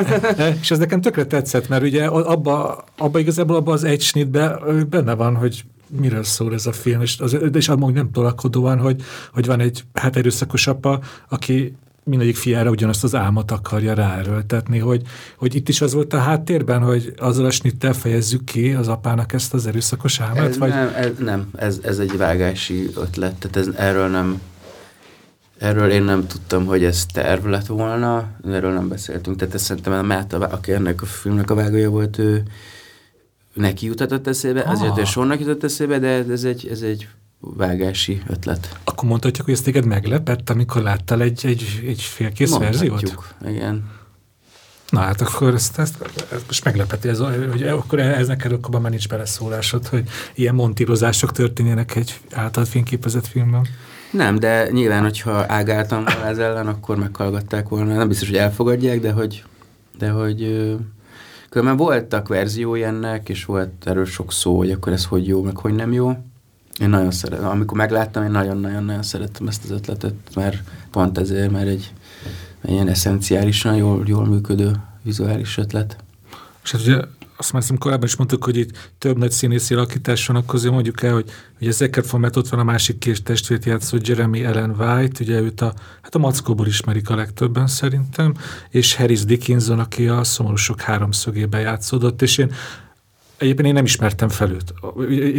S3: és az nekem tökre tetszett, mert ugye abba, abba igazából abba az egy snitbe benne van, hogy miről szól ez a film, és, az, és amúgy nem tolakodóan, hogy, hogy van egy hát erőszakos apa, aki mindegyik fiára ugyanazt az álmot akarja ráerőltetni, hogy, hogy itt is az volt a háttérben, hogy azzal a snittel fejezzük ki az apának ezt az erőszakos álmot?
S2: Ez vagy? Nem, ez, nem ez, ez egy vágási ötlet, tehát ez, erről nem Erről én nem tudtam, hogy ez terv lett volna, erről nem beszéltünk, tehát ezt szerintem a Máta, aki ennek a filmnek a vágója volt, ő, neki jutatott eszébe, ah. azért a sornak jutott eszébe, de ez egy, ez egy vágási ötlet.
S3: Akkor mondhatjuk, hogy ezt téged meglepett, amikor láttál egy, egy, egy félkész Mondhatjuk, verziót?
S2: igen.
S3: Na hát akkor ezt, ezt, ezt most meglepeti, ez, hogy akkor ez neked akkor már nincs beleszólásod, hogy ilyen montírozások történjenek egy által fényképezett filmben.
S2: Nem, de nyilván, hogyha ágáltam volna ez ellen, akkor meghallgatták volna. Nem biztos, hogy elfogadják, de hogy, de hogy Különben voltak verziói ennek, és volt erről sok szó, hogy akkor ez hogy jó, meg hogy nem jó. Én nagyon szeretem, amikor megláttam, én nagyon-nagyon-nagyon szerettem ezt az ötletet, mert pont ezért, mert egy, egy ilyen eszenciálisan jól, jól működő vizuális ötlet.
S3: És hát ugye azt már hiszem korábban is mondtuk, hogy itt több nagy színészi alakítás van, akkor azért mondjuk el, hogy, hogy ez Eckert von ott van a másik kés testvét játszott Jeremy Ellen White, ugye őt a, hát a Mackóból ismerik a legtöbben szerintem, és Harris Dickinson, aki a szomorúsok háromszögében játszódott, és én Egyébként én nem ismertem fel őt.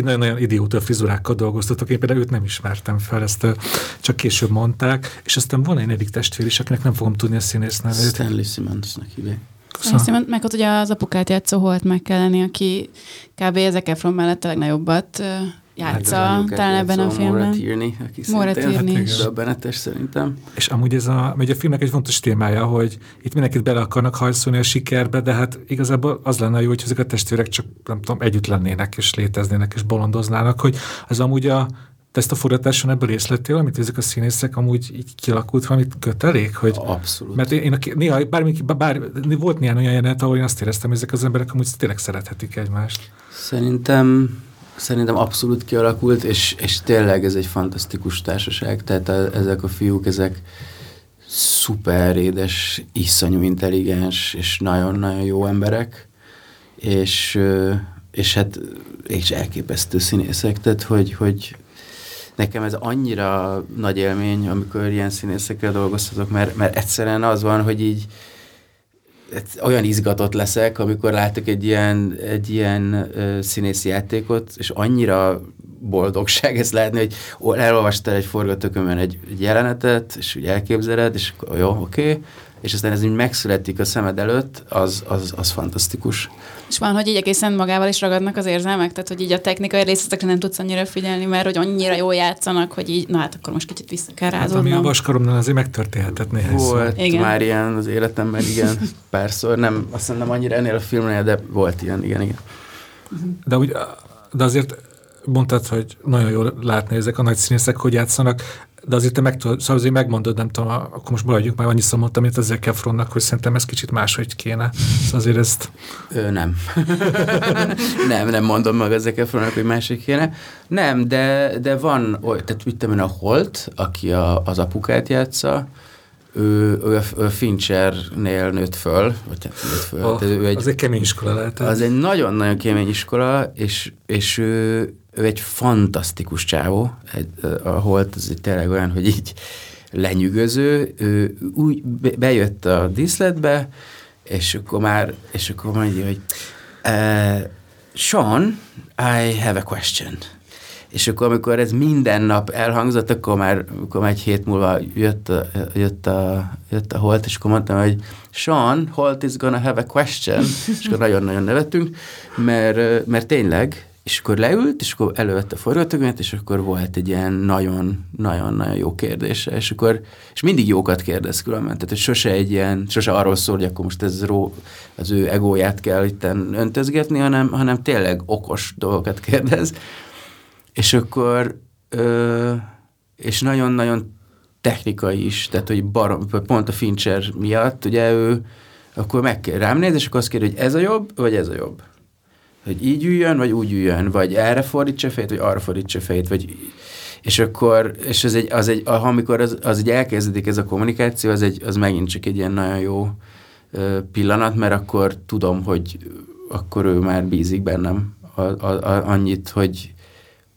S3: Nagyon-nagyon idióta frizurákkal dolgoztatok, én például őt nem ismertem fel, ezt csak később mondták, és aztán van egy negyedik testvér is, akinek nem fogom tudni a színész nevét.
S2: Stanley Simmonsnak hívják.
S1: Szóval. Meg ott ugye az apukát játszó Holt meg kell lenni, aki kb. ezek Efron mellett a legnagyobbat játsza hát, talán ebben a filmben. Maura
S2: Tierney, aki
S1: is.
S2: Döbbenetes szerintem.
S3: És amúgy ez a, a filmnek egy fontos témája, hogy itt mindenkit bele akarnak hajszolni a sikerbe, de hát igazából az lenne jó, hogy ezek a testvérek csak nem tudom, együtt lennének, és léteznének, és bolondoznának, hogy az amúgy a te ezt a forgatáson ebből észlettél, amit ezek a színészek amúgy így kialakult valamit kötelék? Hogy,
S2: Abszolút.
S3: Mert én, én néha, bármi, bár, volt néhány olyan jelenet, ahol én azt éreztem, hogy ezek az emberek amúgy tényleg szerethetik egymást.
S2: Szerintem Szerintem abszolút kialakult, és, és tényleg ez egy fantasztikus társaság, tehát a, ezek a fiúk, ezek szuper édes, iszonyú intelligens, és nagyon-nagyon jó emberek, és, és hát és elképesztő színészek, tehát hogy, hogy nekem ez annyira nagy élmény, amikor ilyen színészekkel dolgozhatok, mert, mert egyszerűen az van, hogy így olyan izgatott leszek, amikor látok egy ilyen, egy ilyen uh, színészi játékot, és annyira boldogság ezt látni, hogy elolvastál egy forgatókönyvön egy, egy jelenetet, és úgy elképzeled, és jó, oké, okay, és aztán ez így megszületik a szemed előtt, az, az, az fantasztikus.
S1: És van, hogy így egészen magával is ragadnak az érzelmek? Tehát, hogy így a technikai részletekre nem tudsz annyira figyelni, mert hogy annyira jól játszanak, hogy így, na hát akkor most kicsit vissza kell rázódnom. Hát,
S3: ami a vaskaromnál azért megtörténhetett néhány
S2: Volt igen. már ilyen az életemben, igen, párszor. Nem, azt nem annyira ennél a filmnél, de volt ilyen, igen, igen.
S3: De, úgy, de azért mondtad, hogy nagyon jól látni ezek a nagy színészek, hogy játszanak de azért te meg tudod, szóval azért megmondod, nem tudom, akkor most maradjuk már annyiszor mondtam, mint az Efronnak, hogy szerintem ez kicsit máshogy kéne. Szóval azért ezt...
S2: Ö, nem. nem, nem mondom meg az Efronnak, hogy máshogy kéne. Nem, de, de van, oly, tehát vittem én a Holt, aki a, az apukát játsza, ő, ő, ő Finchernél nőtt föl, vagy nőtt föl.
S3: Oh, ő egy, az egy kemény iskola lehet.
S2: Az egy nagyon-nagyon kemény iskola, és, és ő, ő egy fantasztikus csávó, egy, a Holt, egy tényleg olyan, hogy így lenyűgöző, ő úgy bejött a díszletbe, és akkor már, és akkor mondja, hogy uh, Sean, I have a question. És akkor, amikor ez minden nap elhangzott, akkor már, akkor már egy hét múlva jött a, jött a, jött a Holt, és akkor mondtam, hogy Sean, Holt is gonna have a question, és akkor nagyon-nagyon nevettünk, mert, mert tényleg, és akkor leült, és akkor elővette a forgatókönyvet, és akkor volt egy ilyen nagyon-nagyon-nagyon jó kérdése, és akkor, és mindig jókat kérdez különben, tehát hogy sose egy ilyen, sose arról szól, hogy akkor most ez ró, az ő egóját kell itt öntözgetni, hanem, hanem tényleg okos dolgokat kérdez, és akkor ö, és nagyon-nagyon technikai is, tehát hogy barom, pont a Fincher miatt, ugye ő akkor meg rám néz, és akkor azt kérdi, hogy ez a jobb, vagy ez a jobb hogy így üljön, vagy úgy üljön, vagy erre fordítsa fejét, vagy arra fordítsa fejét, vagy és akkor, és az egy, az egy amikor az, az egy elkezdődik ez a kommunikáció, az, egy, az megint csak egy ilyen nagyon jó pillanat, mert akkor tudom, hogy akkor ő már bízik bennem a, a, a, annyit, hogy,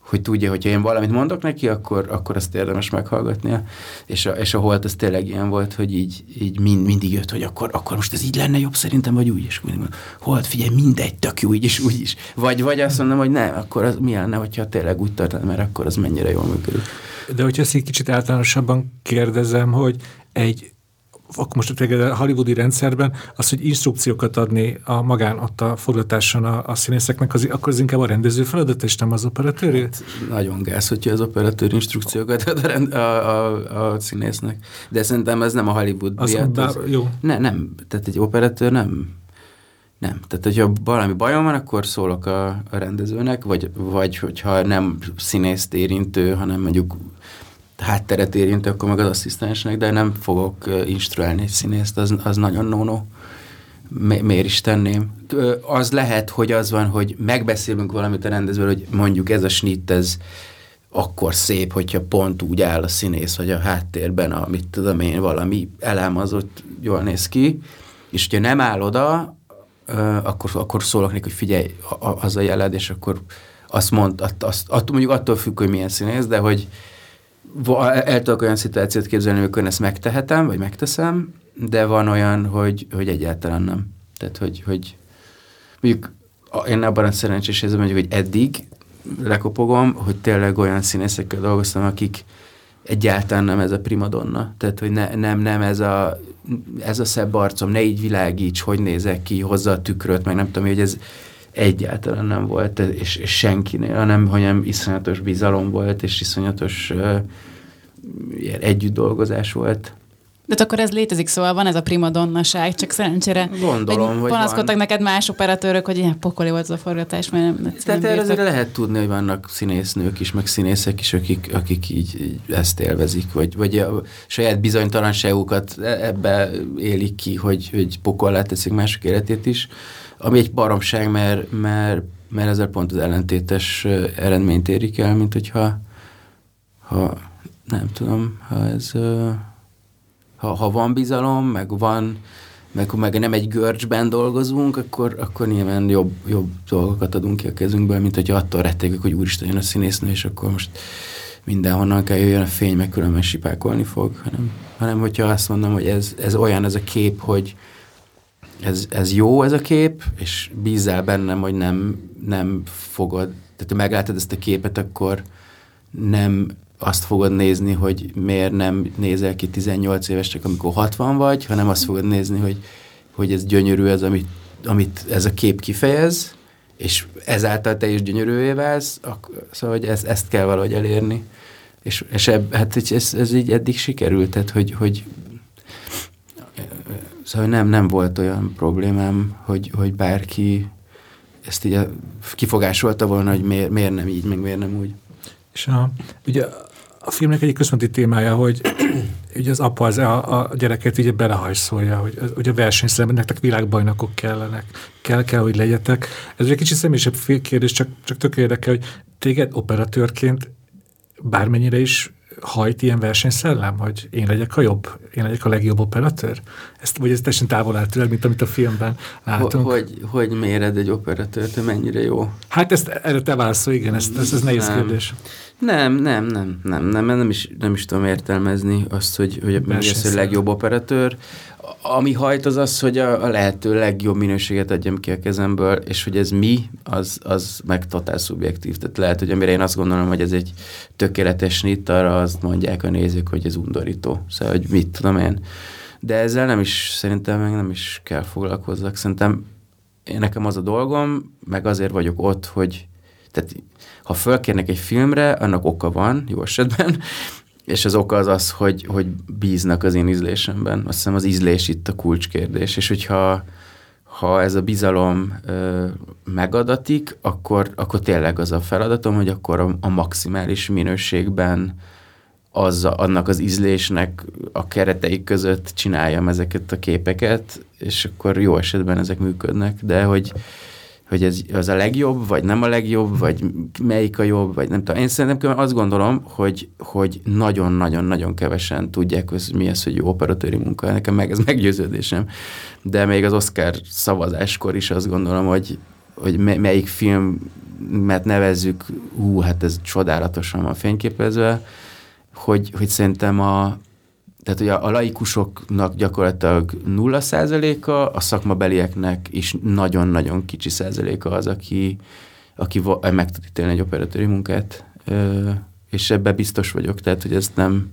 S2: hogy tudja, hogyha én valamit mondok neki, akkor, akkor azt érdemes meghallgatnia. És a, és a holt az tényleg ilyen volt, hogy így, így mind, mindig jött, hogy akkor, akkor most ez így lenne jobb szerintem, vagy úgy is. Mindig mondom, holt, figyelj, mindegy, tök jó, így is, úgy is. Vagy, vagy azt mondom, hogy nem, akkor az mi lenne, hogyha tényleg úgy történt, mert akkor az mennyire jól működik.
S3: De hogyha ezt egy kicsit általánosabban kérdezem, hogy egy akkor most a hollywoodi rendszerben, az, hogy instrukciókat adni a magán ott a forgatáson a, a színészeknek, az, akkor az inkább a rendező feladat, és nem az operatőr? Hát,
S2: nagyon gáz, hogyha az operatőr instrukciókat ad a, rend, a, a, a színésznek. De szerintem ez nem a Hollywood
S3: az miatt. Bár, az, jó.
S2: Ne, nem, tehát egy operatőr nem nem. Tehát, hogyha valami bajom van, akkor szólok a, a rendezőnek, vagy, vagy hogyha nem színészt érintő, hanem mondjuk hátteret érintő, akkor meg az asszisztensnek, de nem fogok instruálni egy színészt, az, az nagyon no-no. Mi, miért is tenném? Az lehet, hogy az van, hogy megbeszélünk valamit a rendezőről, hogy mondjuk ez a snitt, ez akkor szép, hogyha pont úgy áll a színész, vagy a háttérben, amit tudom én, valami elem az ott jól néz ki, és hogyha nem áll oda, akkor, akkor szólok neki, hogy figyelj, az a jeled, és akkor azt mond, azt, azt, mondjuk attól függ, hogy milyen színész, de hogy el tudok olyan szituációt képzelni, amikor ezt megtehetem, vagy megteszem, de van olyan, hogy, hogy egyáltalán nem. Tehát, hogy, hogy mondjuk én abban a szerencsés érzem, hogy eddig lekopogom, hogy tényleg olyan színészekkel dolgoztam, akik egyáltalán nem ez a primadonna. Tehát, hogy ne, nem, nem ez a, ez a szebb arcom, ne így világíts, hogy nézek ki, hozza a tükröt, meg nem tudom, hogy ez egyáltalán nem volt, és, és senkinél, hanem, hanem iszonyatos bizalom volt, és iszonyatos uh, ilyen együtt dolgozás volt.
S1: De akkor ez létezik, szóval van ez a primadonnaság, csak szerencsére.
S2: Gondolom, hogy
S1: Panaszkodtak van. neked más operatőrök, hogy ilyen pokoli volt az a forgatás, mert nem,
S2: Tehát erre azért lehet tudni, hogy vannak színésznők is, meg színészek is, akik, akik így, így ezt élvezik, vagy, vagy a saját bizonytalanságukat e- ebbe élik ki, hogy, hogy pokollá teszik mások életét is, ami egy baromság, mert, mert, mert ezzel pont az ellentétes eredményt érik el, mint hogyha ha, nem tudom, ha ez ha, ha van bizalom, meg van, meg, meg nem egy görcsben dolgozunk, akkor, akkor nyilván jobb, jobb dolgokat adunk ki a kezünkből, mint hogy attól rettegünk, hogy úristen jön a színésznő, és akkor most mindenhonnan kell jöjjön a fény, meg különben sipákolni fog, hanem, hanem hogyha azt mondom, hogy ez, ez olyan ez a kép, hogy ez, ez jó ez a kép, és bízzál bennem, hogy nem, nem fogod, tehát ha meglátod ezt a képet, akkor nem azt fogod nézni, hogy miért nem nézel ki 18 éves, csak amikor 60 vagy, hanem azt fogod nézni, hogy, hogy ez gyönyörű ez, amit, amit ez a kép kifejez, és ezáltal te is gyönyörűvé válsz, akkor, szóval hogy ezt, ezt kell valahogy elérni. És, és ebb, hát ez, ez így eddig sikerült, tehát hogy, hogy szóval nem, nem volt olyan problémám, hogy, hogy bárki ezt így kifogásolta volna, hogy miért, miért nem így, meg miért nem úgy.
S3: És a, ugye a filmnek egyik központi témája, hogy ugye az apa az a, a gyereket ugye belehajszolja, hogy, hogy a versenyszerben nektek világbajnokok kellenek, kell, kell, hogy legyetek. Ez egy kicsit személyisebb kérdés, csak, csak tök érdekel, hogy téged operatőrként bármennyire is hajt ilyen versenyszellem, hogy én legyek a jobb, én legyek a legjobb operatőr? Ezt, vagy ez teljesen távol áll tőle, mint amit a filmben látunk?
S2: Hogy, hogy méred egy operatőrt, mennyire jó?
S3: Hát ezt erre te válaszol, igen, ez, ez, ez nehéz kérdés.
S2: Nem, nem, nem, nem, nem, nem is, nem is tudom értelmezni azt, hogy, hogy mi az, hogy legjobb operatőr. Ami hajt az az, hogy a, a lehető legjobb minőséget adjam ki a kezemből, és hogy ez mi, az, az meg totál szubjektív. Tehát lehet, hogy amire én azt gondolom, hogy ez egy tökéletes nit, arra azt mondják a nézők, hogy ez undorító. Szóval, hogy mit tudom én. De ezzel nem is, szerintem meg nem is kell foglalkozzak. Szerintem én nekem az a dolgom, meg azért vagyok ott, hogy tehát ha fölkérnek egy filmre, annak oka van, jó esetben, és az oka az az, hogy, hogy bíznak az én ízlésemben. Azt hiszem az ízlés itt a kulcskérdés, és hogyha ha ez a bizalom ö, megadatik, akkor, akkor tényleg az a feladatom, hogy akkor a, a maximális minőségben az, annak az ízlésnek a keretei között csináljam ezeket a képeket, és akkor jó esetben ezek működnek, de hogy hogy ez az a legjobb, vagy nem a legjobb, vagy melyik a jobb, vagy nem tudom. Én szerintem azt gondolom, hogy, hogy nagyon-nagyon-nagyon kevesen tudják, hogy mi az, hogy jó operatőri munka. Nekem meg ez meggyőződésem. De még az Oscar szavazáskor is azt gondolom, hogy, hogy melyik filmet nevezzük, hú, hát ez csodálatosan van fényképezve, hogy, hogy szerintem a, tehát ugye a laikusoknak gyakorlatilag nulla százaléka, a szakmabelieknek is nagyon-nagyon kicsi százaléka az, aki, aki meg tud ítélni egy operatőri munkát, és ebben biztos vagyok, tehát hogy ezt nem,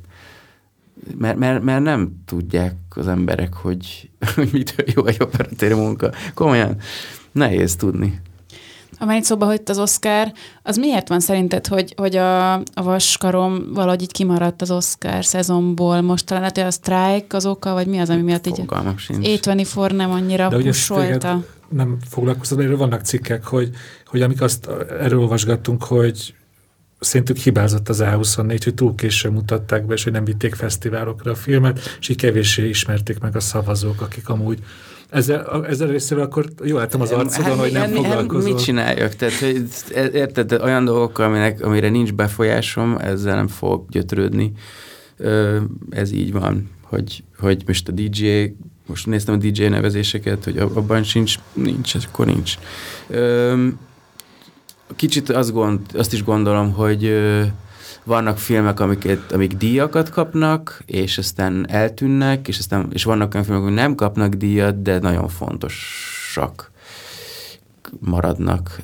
S2: mert, mert, mert nem tudják az emberek, hogy, hogy mitől jó egy operatőri munka. Komolyan nehéz tudni.
S1: Amelyik szóba hogy az Oscar, az miért van szerinted, hogy, hogy a, a vaskarom valahogy így kimaradt az Oscar szezonból? Most talán lehet, hogy a strike az oka, vagy mi az, ami miatt így A24 nem annyira
S3: De pusolta? Nem foglalkoztat, erről vannak cikkek, hogy, hogy amik azt erről olvasgattunk, hogy szerintük hibázott az A24, hogy túl későn mutatták be, és hogy nem vitték fesztiválokra a filmet, és így kevéssé ismerték meg a szavazók, akik amúgy ezzel, ezzel részével akkor jó láttam az arcodon, hát, hogy nem foglalkozol.
S2: Mit csináljak? Tehát, hogy, érted, olyan dolgokkal, aminek, amire nincs befolyásom, ezzel nem fog gyötrődni. Ez így van, hogy, hogy most a DJ most néztem a DJ nevezéseket, hogy abban sincs, nincs, akkor nincs. Kicsit azt, gond, azt is gondolom, hogy vannak filmek, amiket, amik díjakat kapnak, és aztán eltűnnek, és, aztán, és vannak olyan filmek, amik nem kapnak díjat, de nagyon fontosak maradnak.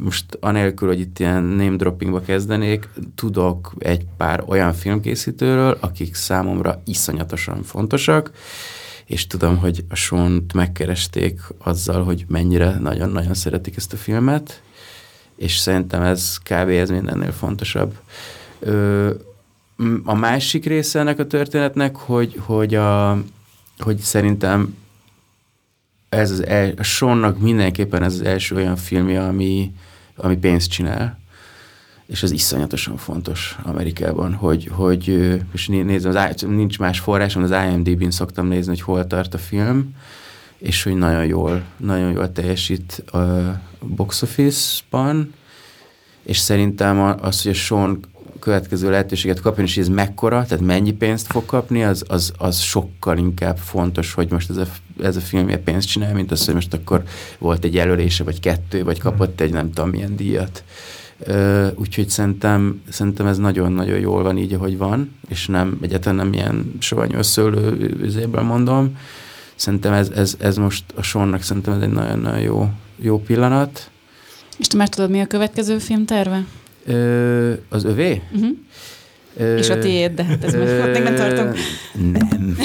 S2: Most anélkül, hogy itt ilyen name droppingba kezdenék, tudok egy pár olyan filmkészítőről, akik számomra iszonyatosan fontosak, és tudom, hogy a Sean-t megkeresték azzal, hogy mennyire nagyon-nagyon szeretik ezt a filmet, és szerintem ez kb. ez mindennél fontosabb. Ö, a másik része ennek a történetnek, hogy, hogy, a, hogy szerintem ez az el, a Seannak mindenképpen ez az első olyan filmje, ami, ami pénzt csinál, és ez iszonyatosan fontos Amerikában, hogy, hogy és nézem, az, nincs más forrásom, az IMDb-n szoktam nézni, hogy hol tart a film, és hogy nagyon jól, nagyon jól teljesít a box office-ban, és szerintem az, hogy a Sean következő lehetőséget kapjon, és ez mekkora, tehát mennyi pénzt fog kapni, az, az, az sokkal inkább fontos, hogy most ez a, ez a filmje pénzt csinál, mint az, hogy most akkor volt egy jelölése, vagy kettő, vagy kapott egy nem tudom milyen díjat. Uh, úgyhogy szerintem, szerintem ez nagyon-nagyon jól van így, ahogy van, és nem egyáltalán nem ilyen savanyú szőlő mondom. Szerintem ez, ez, ez most a sornak szerintem ez egy nagyon-nagyon jó, jó pillanat.
S1: És te már tudod, mi a következő film terve?
S2: Ö, az övé? Uh-huh.
S1: Ö, És a tiéd, de hát ez most még nem tartom.
S2: Nem.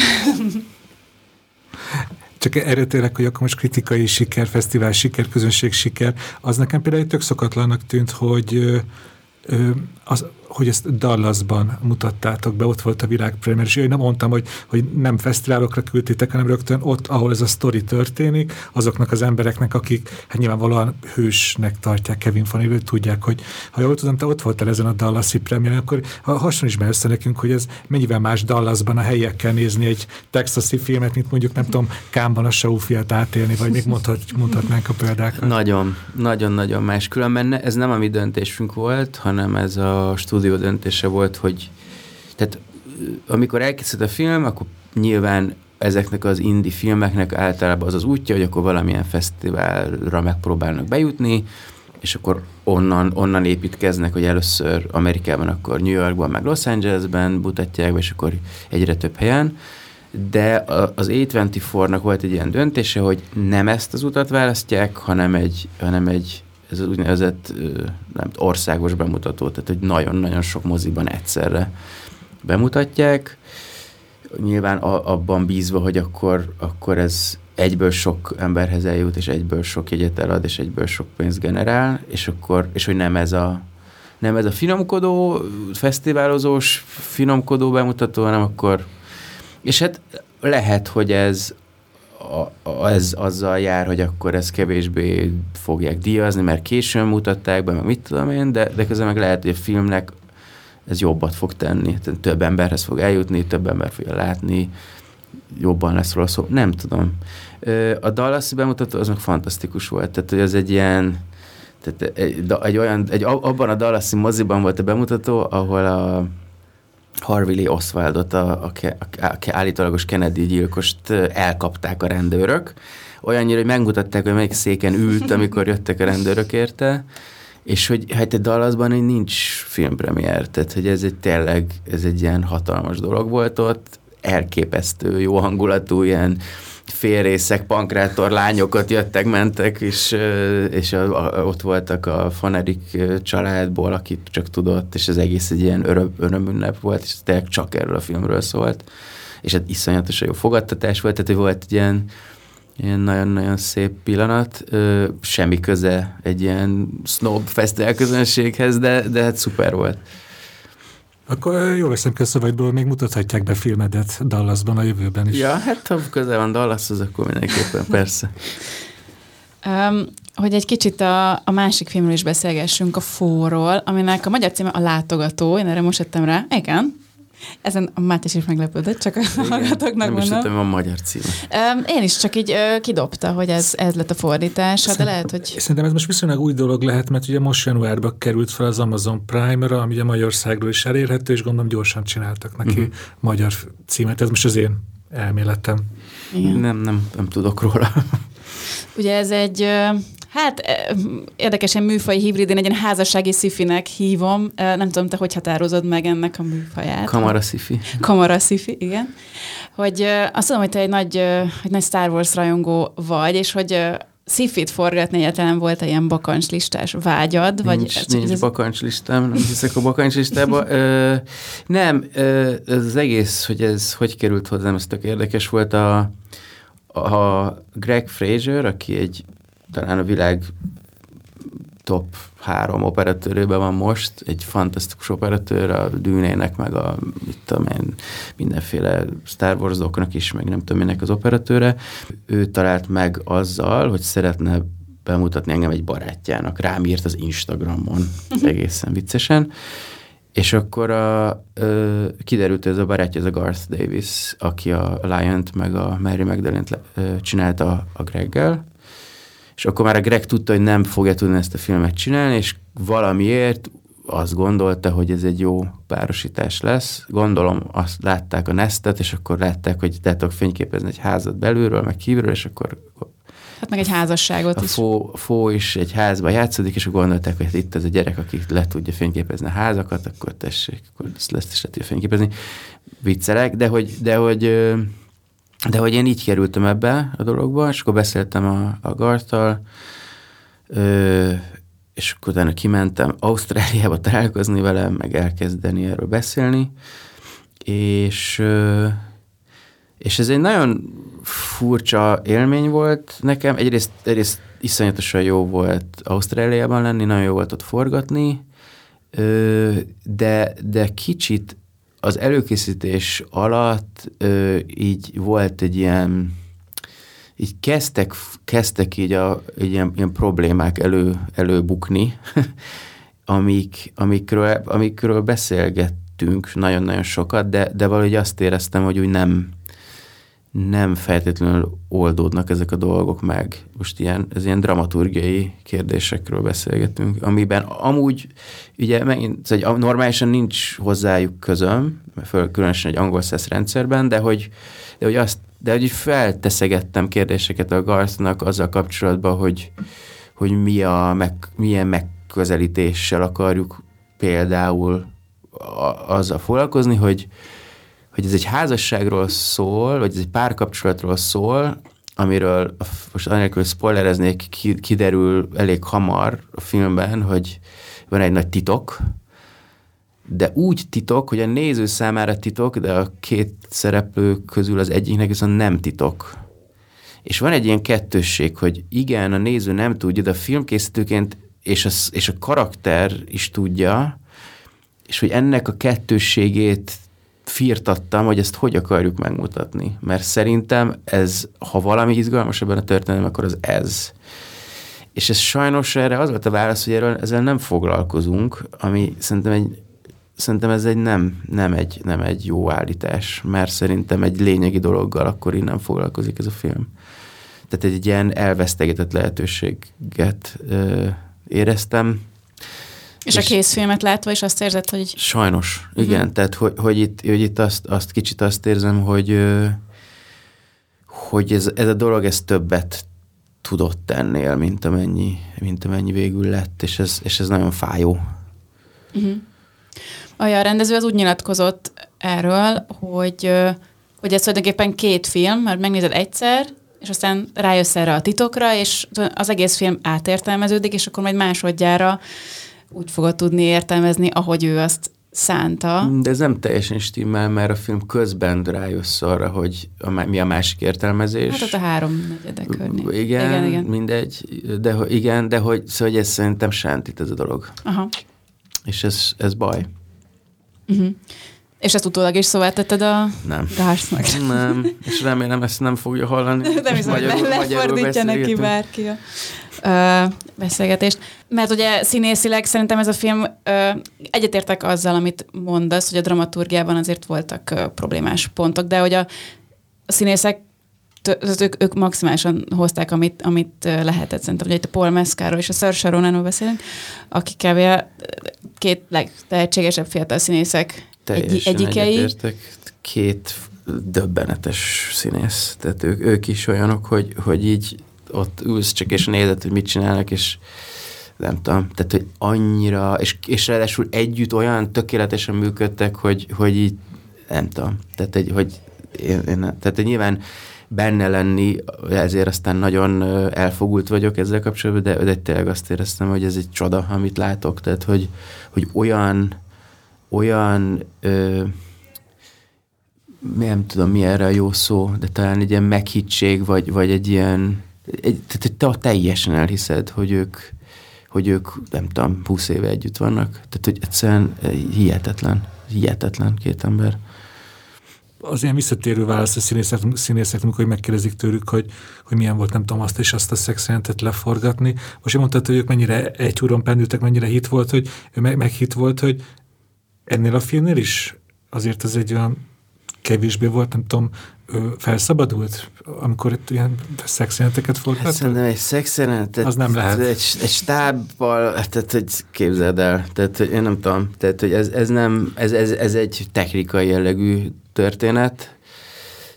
S3: Csak erre tényleg, hogy akkor most kritikai siker, fesztivál siker, közönség siker, az nekem például tök szokatlannak tűnt, hogy ö, ö, az, hogy ezt Dallasban mutattátok be, ott volt a világpremier, és én nem mondtam, hogy, hogy nem fesztiválokra küldtétek, hanem rögtön ott, ahol ez a sztori történik, azoknak az embereknek, akik hát nyilvánvalóan hősnek tartják Kevin Fanny, tudják, hogy ha jól tudom, te ott voltál ezen a Dallasi premier akkor hasonlítsd meg össze nekünk, hogy ez mennyivel más Dallasban a helyekkel nézni egy texasi filmet, mint mondjuk nem tudom, Kámban a Saufiat átélni, vagy még mondhat, mondhatnánk a példákat.
S2: Nagyon, nagyon-nagyon más. Különben ez nem a mi döntésünk volt, hanem ez a stúdió stúdió döntése volt, hogy tehát amikor elkészült a film, akkor nyilván ezeknek az indie filmeknek általában az az útja, hogy akkor valamilyen fesztiválra megpróbálnak bejutni, és akkor onnan, onnan építkeznek, hogy először Amerikában, akkor New Yorkban, meg Los Angelesben mutatják, és akkor egyre több helyen. De az A24-nak volt egy ilyen döntése, hogy nem ezt az utat választják, hanem egy, hanem egy ez az úgynevezett nem, országos bemutató, tehát hogy nagyon-nagyon sok moziban egyszerre bemutatják. Nyilván a, abban bízva, hogy akkor, akkor ez egyből sok emberhez eljut, és egyből sok jegyet elad, és egyből sok pénzt generál, és akkor, és hogy nem ez a nem ez a finomkodó, fesztiválozós finomkodó bemutató, hanem akkor és hát lehet, hogy ez a, a, ez azzal jár, hogy akkor ez kevésbé fogják díjazni, mert későn mutatták be, meg mit tudom én, de, de közben meg lehet, hogy a filmnek ez jobbat fog tenni. Tehát több emberhez fog eljutni, több ember fogja látni, jobban lesz róla szó. Nem tudom. A Dallas bemutató az meg fantasztikus volt. Tehát, hogy az egy ilyen tehát egy, egy olyan, egy, abban a Dallas moziban volt a bemutató, ahol a Harvey Lee Oswaldot, a, a, a, a állítólagos Kennedy gyilkost elkapták a rendőrök. Olyannyira, hogy megmutatták, hogy melyik széken ült, amikor jöttek a rendőrök érte, és hogy hát egy Dallasban nincs filmpremiér, tehát hogy ez egy tényleg, ez egy ilyen hatalmas dolog volt ott, elképesztő, jó hangulatú, ilyen félrészek, pankrátor lányokat jöttek, mentek, és, és ott voltak a Fanerik családból, akit csak tudott, és az egész egy ilyen öröm, örömünnep volt, és tényleg csak erről a filmről szólt, és hát iszonyatosan jó fogadtatás volt, tehát volt egy ilyen ilyen nagyon-nagyon szép pillanat, ö, semmi köze egy ilyen snob fesztivál közönséghez, de, de hát szuper volt.
S3: Akkor jól veszem ki a szavaidból, még mutathatják be filmedet Dallasban a jövőben is.
S2: Ja, hát ha közel van az akkor mindenképpen, persze.
S1: Um, hogy egy kicsit a, a másik filmről is beszélgessünk, a Fóról, aminek a magyar címe a Látogató, én erre most jöttem rá. Igen, ezen a Mátyás is meglepődött, csak a hallgatóknak
S2: mondom. Nem is a magyar címe.
S1: Um, én is csak így kidobta, hogy ez, ez lett a fordítás, de lehet, hogy...
S3: Szerintem ez most viszonylag új dolog lehet, mert ugye most januárban került fel az Amazon Prime-ra, ami a Magyarországról is elérhető, és gondolom gyorsan csináltak neki uh-huh. magyar címet. Ez most az én elméletem.
S2: Igen. Nem, nem, nem tudok róla.
S1: Ugye ez egy Hát érdekesen műfaj hibrid, én egy ilyen házassági szifinek hívom. Nem tudom, te hogy határozod meg ennek a műfaját?
S2: Kamara szifi.
S1: Kamara szifi, igen. Hogy azt tudom, hogy te egy nagy, egy nagy Star Wars rajongó vagy, és hogy szifit forgatni egyáltalán volt ilyen bakancslistás vágyad?
S2: Vagy nincs, ez, nincs ez... bakancslistám, nem hiszek a bakancslistába. Ö, nem, ö, ez az egész, hogy ez hogy került hozzám, ez tök érdekes volt a, a Greg Fraser, aki egy talán a világ top három operatőrőben van most, egy fantasztikus operatőr, a Dűnének, meg a mit tudom én, mindenféle Star wars is, meg nem tudom minek az operatőre. Ő talált meg azzal, hogy szeretne bemutatni engem egy barátjának. Rám írt az Instagramon, egészen viccesen. És akkor a, ö, kiderült, hogy ez a barátja, ez a Garth Davis, aki a Lion-t meg a Mary Magdalene-t csinálta a Greggel, és akkor már a Greg tudta, hogy nem fogja tudni ezt a filmet csinálni, és valamiért azt gondolta, hogy ez egy jó párosítás lesz. Gondolom azt látták a Nestet, és akkor látták, hogy te tudok fényképezni egy házat belülről, meg kívülről, és akkor
S1: Hát meg egy házasságot
S2: a
S1: is.
S2: Fó, fó is egy házban játszódik, és gondolták, hogy itt ez a gyerek, aki le tudja fényképezni a házakat, akkor tessék, akkor ezt lesz is le tudja fényképezni. Viccelek, de hogy, de hogy de hogy én így kerültem ebbe a dologba, és akkor beszéltem a, a Gartal, ö, és akkor utána kimentem Ausztráliába találkozni vele, meg elkezdeni erről beszélni, és, ö, és ez egy nagyon furcsa élmény volt nekem. Egyrészt, egyrészt iszonyatosan jó volt Ausztráliában lenni, nagyon jó volt ott forgatni, ö, de, de kicsit az előkészítés alatt ö, így volt egy ilyen, így kezdtek, kezdtek így, a, így ilyen, ilyen problémák elő, előbukni, amik, amikről, amikről beszélgettünk nagyon-nagyon sokat, de, de valahogy azt éreztem, hogy úgy nem, nem feltétlenül oldódnak ezek a dolgok meg. Most ilyen, ez ilyen dramaturgiai kérdésekről beszélgetünk, amiben amúgy ugye megint, hogy normálisan nincs hozzájuk közöm, föl, különösen egy angol szesz rendszerben, de hogy, de hogy azt de hogy felteszegettem kérdéseket a Garthnak azzal kapcsolatban, hogy, hogy mi a meg, milyen megközelítéssel akarjuk például azzal foglalkozni, hogy, hogy ez egy házasságról szól, vagy ez egy párkapcsolatról szól, amiről most anélkül spoilereznék, kiderül elég hamar a filmben, hogy van egy nagy titok, de úgy titok, hogy a néző számára titok, de a két szereplő közül az egyiknek viszont nem titok. És van egy ilyen kettősség, hogy igen, a néző nem tudja, de a filmkészítőként és a, és a karakter is tudja, és hogy ennek a kettősségét firtattam, hogy ezt hogy akarjuk megmutatni. Mert szerintem ez, ha valami izgalmas ebben a történelem, akkor az ez. És ez sajnos erre az volt a válasz, hogy erről ezzel nem foglalkozunk, ami szerintem egy szerintem ez egy nem, nem, egy, nem egy jó állítás, mert szerintem egy lényegi dologgal akkor innen foglalkozik ez a film. Tehát egy ilyen elvesztegetett lehetőséget ö, éreztem,
S1: és, és a készfilmet látva is azt érzed, hogy...
S2: Sajnos, igen. Uh-huh. Tehát, hogy, hogy itt, hogy itt azt, azt kicsit azt érzem, hogy, hogy ez, ez a dolog ez többet tudott ennél, mint amennyi, mint amennyi végül lett, és ez, és ez nagyon fájó.
S1: Uh-huh. A rendező az úgy nyilatkozott erről, hogy, hogy ez tulajdonképpen két film, mert megnézed egyszer, és aztán rájössz erre a titokra, és az egész film átértelmeződik, és akkor majd másodjára úgy fogod tudni értelmezni, ahogy ő azt szánta.
S2: De ez nem teljesen stimmel, mert a film közben rájössz arra, hogy a, mi a másik értelmezés.
S1: Hát ott a három negyedek környék.
S2: Igen, igen, igen, mindegy, de, igen, de hogy, szóval, hogy ez szerintem sántít ez a dolog.
S1: Aha.
S2: És ez, ez baj.
S1: Uh-huh. És ezt utólag is szóval tetted a
S2: nem.
S1: Gársznak?
S2: Nem, és remélem ezt nem fogja hallani.
S1: Nem hiszem, hogy lefordítja neki bárki a ö, beszélgetést. Mert ugye színészileg szerintem ez a film, ö, egyetértek azzal, amit mondasz, hogy a dramaturgiában azért voltak ö, problémás pontok, de hogy a, a színészek ők, ők maximálisan hozták, amit, amit lehetett. Szerintem, hogy itt a Paul Mescaro és a Saoirse Ronanról beszélünk, akik kb. két legtehetségesebb fiatal színészek egy, egyikei.
S2: Két döbbenetes színész. Tehát ők, ők is olyanok, hogy, hogy így ott ülsz csak és nézed, hogy mit csinálnak, és nem tudom, tehát hogy annyira, és, és ráadásul együtt olyan tökéletesen működtek, hogy, hogy így nem tudom, tehát egy, hogy én, én, tehát hogy nyilván benne lenni, ezért aztán nagyon elfogult vagyok ezzel kapcsolatban, de, de tényleg azt éreztem, hogy ez egy csoda, amit látok, tehát hogy, hogy olyan, olyan ö, nem tudom mi erre a jó szó, de talán egy ilyen meghittség, vagy, vagy egy ilyen, egy, tehát te teljesen elhiszed, hogy ők, hogy ők, nem tudom, 20 éve együtt vannak. Tehát, hogy egyszerűen hihetetlen, hihetetlen két ember
S3: az ilyen visszatérő válasz a színészek, színészek amikor megkérdezik tőlük, hogy, hogy milyen volt, nem tudom, azt és azt a szexjelentet leforgatni. Most én mondtad, hogy ők mennyire egy úron pendültek, mennyire hit volt, hogy ő meg, hit volt, hogy ennél a filmnél is azért ez egy olyan kevésbé volt, nem tudom, felszabadult, amikor itt ilyen szexjelenteket forgattak?
S2: Szerintem egy szexjelentet,
S3: az nem lehet.
S2: Egy, egy stábbal, tehát hogy képzeld el, tehát hogy én nem tudom, tehát hogy ez, ez nem, ez, ez, ez egy technikai jellegű történet,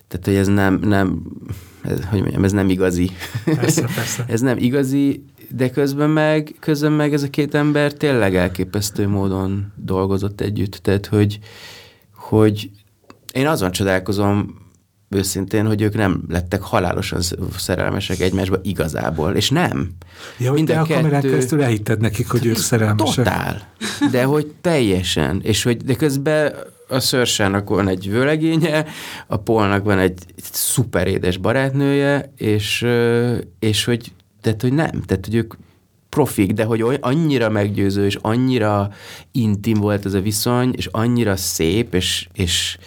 S2: tehát hogy ez nem, nem ez, hogy mondjam, ez nem igazi.
S3: Persze, persze.
S2: ez nem igazi, de közben meg, közben meg ez a két ember tényleg elképesztő módon dolgozott együtt, tehát hogy, hogy én azon csodálkozom őszintén, hogy ők nem lettek halálosan szerelmesek egymásba igazából, és nem.
S3: Ja, hogy Minden te a kamerán keresztül elhitted nekik, hogy ők szerelmesek.
S2: Totál. De hogy teljesen. És hogy de közben a Szörsának van egy vőlegénye, a Polnak van egy szuper édes barátnője, és, és hogy, tehát, hogy nem, tehát, hogy ők profik, de hogy annyira meggyőző, és annyira intim volt ez a viszony, és annyira szép, és, és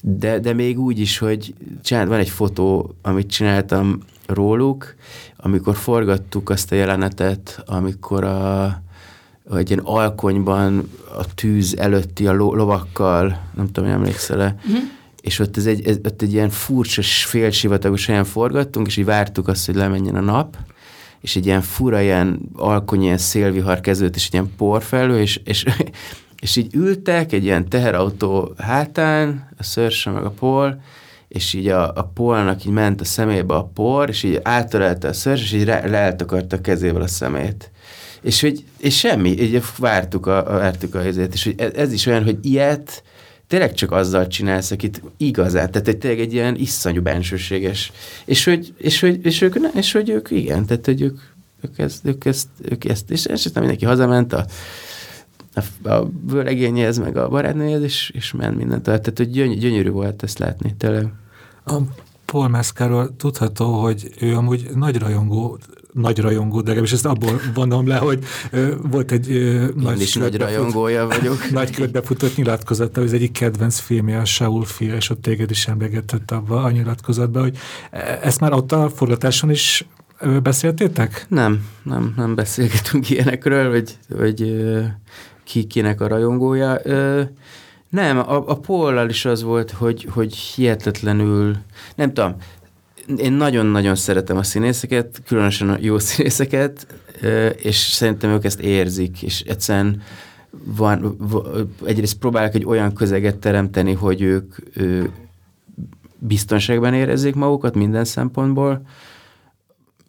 S2: de, de még úgy is, hogy csinált, van egy fotó, amit csináltam róluk, amikor forgattuk azt a jelenetet, amikor a, egy ilyen alkonyban a tűz előtti a lo, lovakkal, nem tudom, hogy emlékszel-e, uh-huh. és ott, ez egy, ez, ott egy ilyen furcsa, félsivatagos helyen forgattunk, és így vártuk azt, hogy lemenjen a nap, és egy ilyen fura, ilyen alkony, ilyen szélvihar kezdődött, és egy ilyen porfelő, és, és és így ültek egy ilyen teherautó hátán, a szörse meg a pol, és így a, a polnak így ment a szemébe a por, és így átörelte a szörs, és így le, leeltakarta a kezével a szemét. És, hogy, és semmi, így vártuk a, a, vártuk a helyzet, és hogy ez, ez is olyan, hogy ilyet tényleg csak azzal csinálsz, akit igazán, tehát egy, tényleg egy ilyen iszonyú bensőséges, és hogy, és hogy, és ők, és hogy ők igen, tehát hogy ők, ők ezt, ők ezt, ők ezt és, és aztán mindenki hazament a a, a vőlegényéhez, meg a barátnőjéhez, és, és ment mindent. Tehát, hogy gyöny, gyönyörű volt ezt látni, tényleg.
S3: A Paul Mescaról tudható, hogy ő amúgy nagy rajongó, nagy rajongó, de legalábbis ezt abból vonom le, hogy volt egy
S2: Én nagy is nagy rajongója vagyok.
S3: nagy körbefutott nyilatkozata, hogy az egyik kedvenc filmje a Saul fia, és ott téged is emlegetett abba a nyilatkozatban, hogy e, ezt már ott a forgatáson is beszéltétek?
S2: Nem, nem, nem beszélgetünk ilyenekről, vagy, vagy ki kinek a rajongója. Nem, a, a Pollal is az volt, hogy, hogy hihetetlenül, nem tudom, én nagyon-nagyon szeretem a színészeket, különösen a jó színészeket, és szerintem ők ezt érzik, és egyszerűen van, egyrészt próbálok egy olyan közeget teremteni, hogy ők biztonságban érezzék magukat minden szempontból.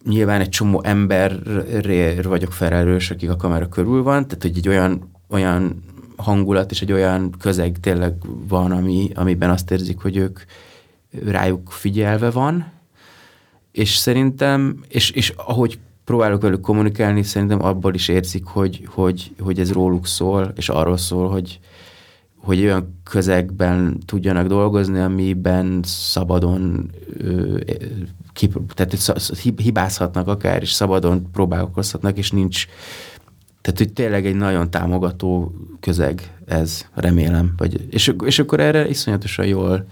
S2: Nyilván egy csomó emberről vagyok felelős, akik a kamera körül van, tehát hogy egy olyan olyan hangulat és egy olyan közeg tényleg van, ami, amiben azt érzik, hogy ők rájuk figyelve van, és szerintem, és, és ahogy próbálok velük kommunikálni, szerintem abból is érzik, hogy, hogy, hogy ez róluk szól, és arról szól, hogy, hogy olyan közegben tudjanak dolgozni, amiben szabadon ö, ki, tehát hibázhatnak akár, és szabadon próbálkozhatnak, és nincs tehát, hogy tényleg egy nagyon támogató közeg ez, remélem. Vagy, és, és akkor erre iszonyatosan jól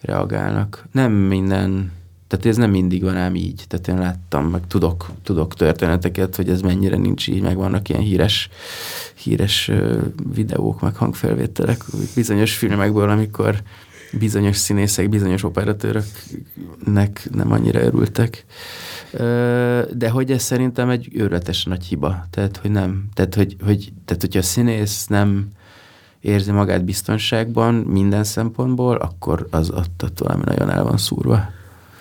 S2: reagálnak. Nem minden, tehát ez nem mindig van ám így. Tehát én láttam, meg tudok, tudok történeteket, hogy ez mennyire nincs így, meg vannak ilyen híres, híres videók, meg hangfelvételek bizonyos filmekből, amikor bizonyos színészek, bizonyos operatőröknek nem annyira örültek de hogy ez szerintem egy őrületes nagy hiba. Tehát, hogy nem. Tehát, hogy, hogy, tehát hogyha a színész nem érzi magát biztonságban minden szempontból, akkor az ott, ott valami nagyon el van szúrva.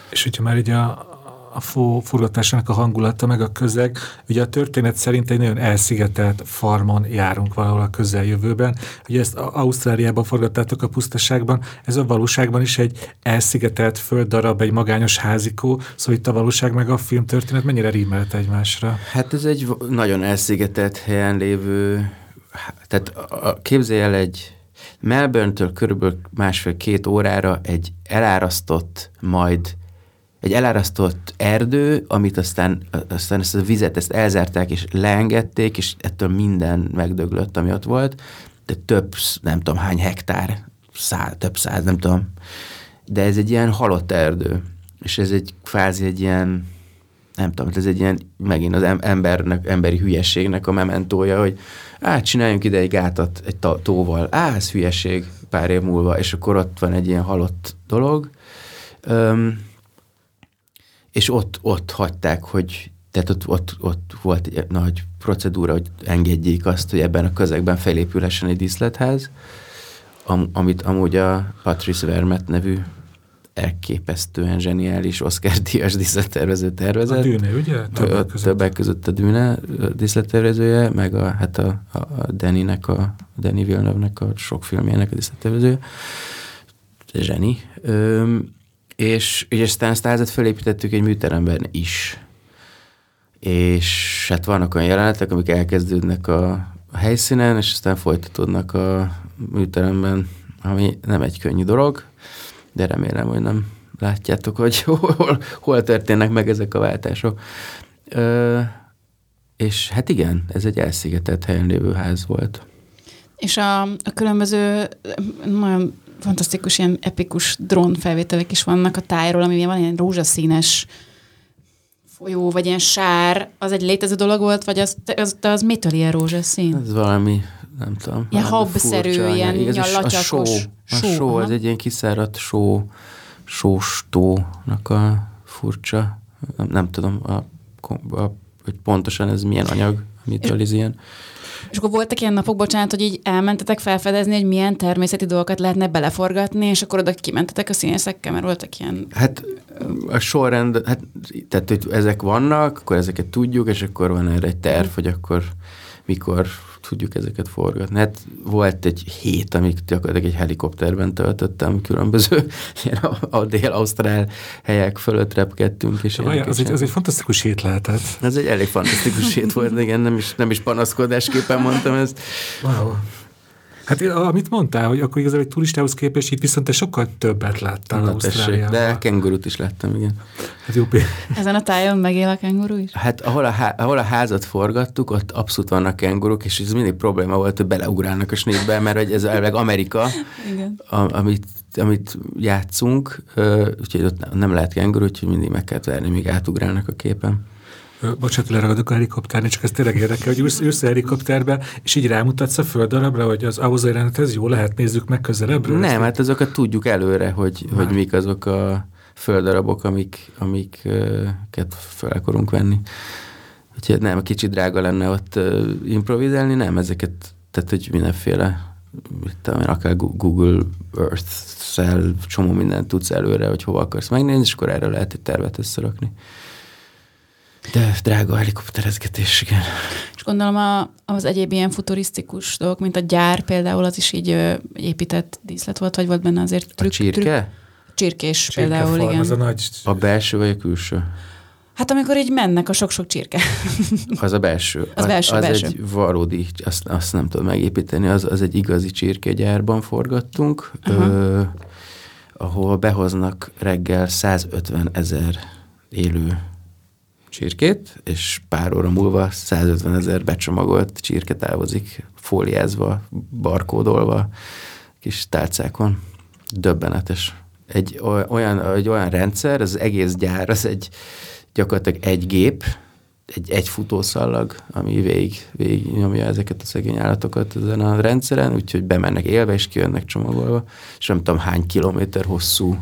S3: És hogyha már így a, a fó, forgatásának a hangulata, meg a közeg. Ugye a történet szerint egy nagyon elszigetelt farmon járunk valahol a közeljövőben. Ugye ezt Ausztráliában forgattátok a pusztaságban, ez a valóságban is egy elszigetelt földdarab, egy magányos házikó, szóval itt a valóság meg a film történet mennyire rímelt egymásra?
S2: Hát ez egy nagyon elszigetelt helyen lévő, tehát képzelj el egy Melbourne-től körülbelül másfél-két órára egy elárasztott, majd egy elárasztott erdő, amit aztán, aztán ezt a vizet ezt elzárták és leengedték, és ettől minden megdöglött, ami ott volt, de több, nem tudom hány hektár, száz, több száz, nem tudom, de ez egy ilyen halott erdő, és ez egy kvázi egy ilyen, nem tudom, ez egy ilyen, megint az embernek, emberi hülyességnek a mementója, hogy át csináljunk ide egy gátat egy tóval, á, ez hülyeség pár év múlva, és akkor ott van egy ilyen halott dolog. Öm, és ott, ott hagyták, hogy tehát ott, ott, ott volt egy nagy procedúra, hogy engedjék azt, hogy ebben a közegben felépülhessen egy díszletház, am, amit amúgy a Patrice Vermet nevű elképesztően zseniális Oscar-díjas díszlettervező tervezett. A
S3: Dűne, ugye?
S2: Többek között. többek között a Dűne díszlettervezője, meg a, hát a, a, a Danny-nek, a Danny Villeneuve-nek a sok filmjének a díszlettervezője. Zseni. Öm, és, ezt a házat felépítettük egy műteremben is. És hát vannak olyan jelenetek, amik elkezdődnek a, helyszínen, és aztán folytatódnak a műteremben, ami nem egy könnyű dolog, de remélem, hogy nem látjátok, hogy hol, hol történnek meg ezek a váltások. Ö, és hát igen, ez egy elszigetett helyen lévő ház volt.
S1: És a, a különböző nagyon fantasztikus ilyen epikus drónfelvételek is vannak a tájról, ami van ilyen rózsaszínes folyó, vagy ilyen sár, az egy létező dolog volt, vagy az, az, az mitől ilyen rózsaszín?
S2: Ez valami, nem tudom.
S1: Ilyen habszerű, ilyen nyallatyakos. A só,
S2: a só, az egy ilyen kiszáradt só, sóstónak a furcsa, nem, nem tudom, a, a, hogy pontosan ez milyen anyag, mitől ez ilyen.
S1: És akkor voltak ilyen napok, bocsánat, hogy így elmentetek felfedezni, hogy milyen természeti dolgokat lehetne beleforgatni, és akkor oda kimentetek a színészekkel, mert voltak ilyen...
S2: Hát a sorrend, hát, tehát hogy ezek vannak, akkor ezeket tudjuk, és akkor van erre egy terv, hogy akkor mikor tudjuk ezeket forgatni. Hát volt egy hét, amik gyakorlatilag egy helikopterben töltöttem, különböző a, a dél-ausztrál helyek fölött repkedtünk. És
S3: Olyan, az, egy, az egy fantasztikus hét lehetett.
S2: Ez egy elég fantasztikus hét volt, igen, nem is, nem is panaszkodásképpen mondtam ezt.
S3: Wow. Hát amit mondtál, hogy akkor igazából egy turistához képest itt viszont te sokkal többet láttál Na, Ausztráliában.
S2: De kengurut is láttam, igen.
S3: Hát jó.
S1: Ezen a tájon megél a kenguru is?
S2: Hát ahol a, há- ahol a házat forgattuk, ott abszolút vannak kenguruk, és ez mindig probléma volt, hogy beleugrálnak a snitbe, mert hogy ez elveg Amerika, igen. A, amit, amit játszunk, úgyhogy ott nem lehet kenguru, úgyhogy mindig meg kell várni, míg átugrálnak a képen
S3: bocsánat, leragadok a helikopterni, csak ez tényleg érdekel, hogy ülsz, ülsz a helikopterbe, és így rámutatsz a földdarabra, hogy az ahhoz a ez jó lehet, nézzük meg közelebbről?
S2: Nem, hát azokat tudjuk előre, hogy, hogy mik azok a földdarabok, amik, amiket fel akarunk venni. Úgyhogy nem, kicsit drága lenne ott improvizálni, nem, ezeket, tehát hogy mindenféle, mit tudom akár Google Earth-szel csomó mindent tudsz előre, hogy hova akarsz megnézni, és akkor erre lehet egy tervet összerakni. De drága helikopterezgetés, igen.
S1: És gondolom a, az egyéb ilyen futurisztikus dolgok, mint a gyár például, az is így ö, épített díszlet volt, vagy volt benne azért
S2: trükk? A csirke? Trükk,
S1: csirkés csirke például, farm, igen. Az
S3: a, nagy...
S2: a belső vagy a külső?
S1: Hát amikor így mennek a sok-sok csirke.
S2: Az a belső.
S1: Az, az belső,
S2: az
S1: belső.
S2: egy valódi, azt, azt nem tudom megépíteni, az, az egy igazi csirkegyárban forgattunk, ö, ahol behoznak reggel 150 ezer élő csirkét, és pár óra múlva 150 ezer becsomagolt csirke távozik, fóliázva, barkódolva, kis tálcákon. Döbbenetes. Egy olyan, egy olyan rendszer, az egész gyár, az egy gyakorlatilag egy gép, egy, egy futószallag, ami végig, végig nyomja ezeket a szegény állatokat ezen a rendszeren, úgyhogy bemennek élve, és kijönnek csomagolva, és nem tudom hány kilométer hosszú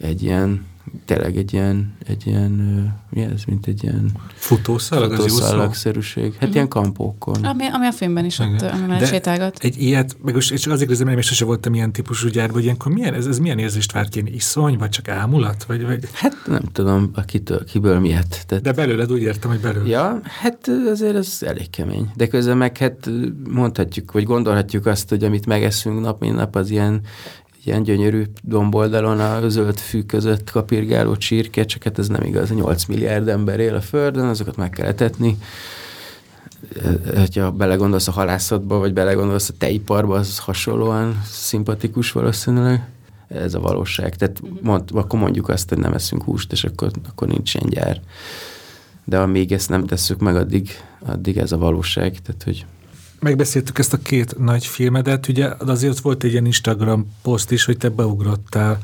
S2: egy ilyen tényleg egy ilyen, egy ilyen, mi ez, mint egy ilyen
S3: futószalag,
S2: futószalagszerűség. Hát uh-huh. ilyen kampókon.
S1: Ami, ami a filmben is ott, ami sétálgat.
S3: Egy ilyet, meg és csak azért kérdezem, mert sose voltam ilyen típusú gyárban, hogy ilyenkor milyen, ez, ez milyen érzést várt ki? Iszony, vagy csak ámulat? Vagy, vagy...
S2: Hát nem tudom, akitől, kiből miért.
S3: Tehát... De belőled úgy értem, hogy belőled.
S2: Ja, hát azért ez elég kemény. De közben meg hát mondhatjuk, vagy gondolhatjuk azt, hogy amit megeszünk nap, mint nap, az ilyen ilyen gyönyörű domboldalon a zöld fű között kapirgáló csirke, csak hát ez nem igaz, 8 milliárd ember él a Földön, azokat meg kell etetni. Ha belegondolsz a halászatba, vagy belegondolsz a tejiparba, az hasonlóan szimpatikus valószínűleg. Ez a valóság. Tehát mhm. mond, akkor mondjuk azt, hogy nem eszünk húst, és akkor, akkor nincs ilyen gyár. De amíg ezt nem tesszük meg, addig, addig ez a valóság. Tehát, hogy
S3: megbeszéltük ezt a két nagy filmedet, ugye azért volt egy ilyen Instagram poszt is, hogy te beugrottál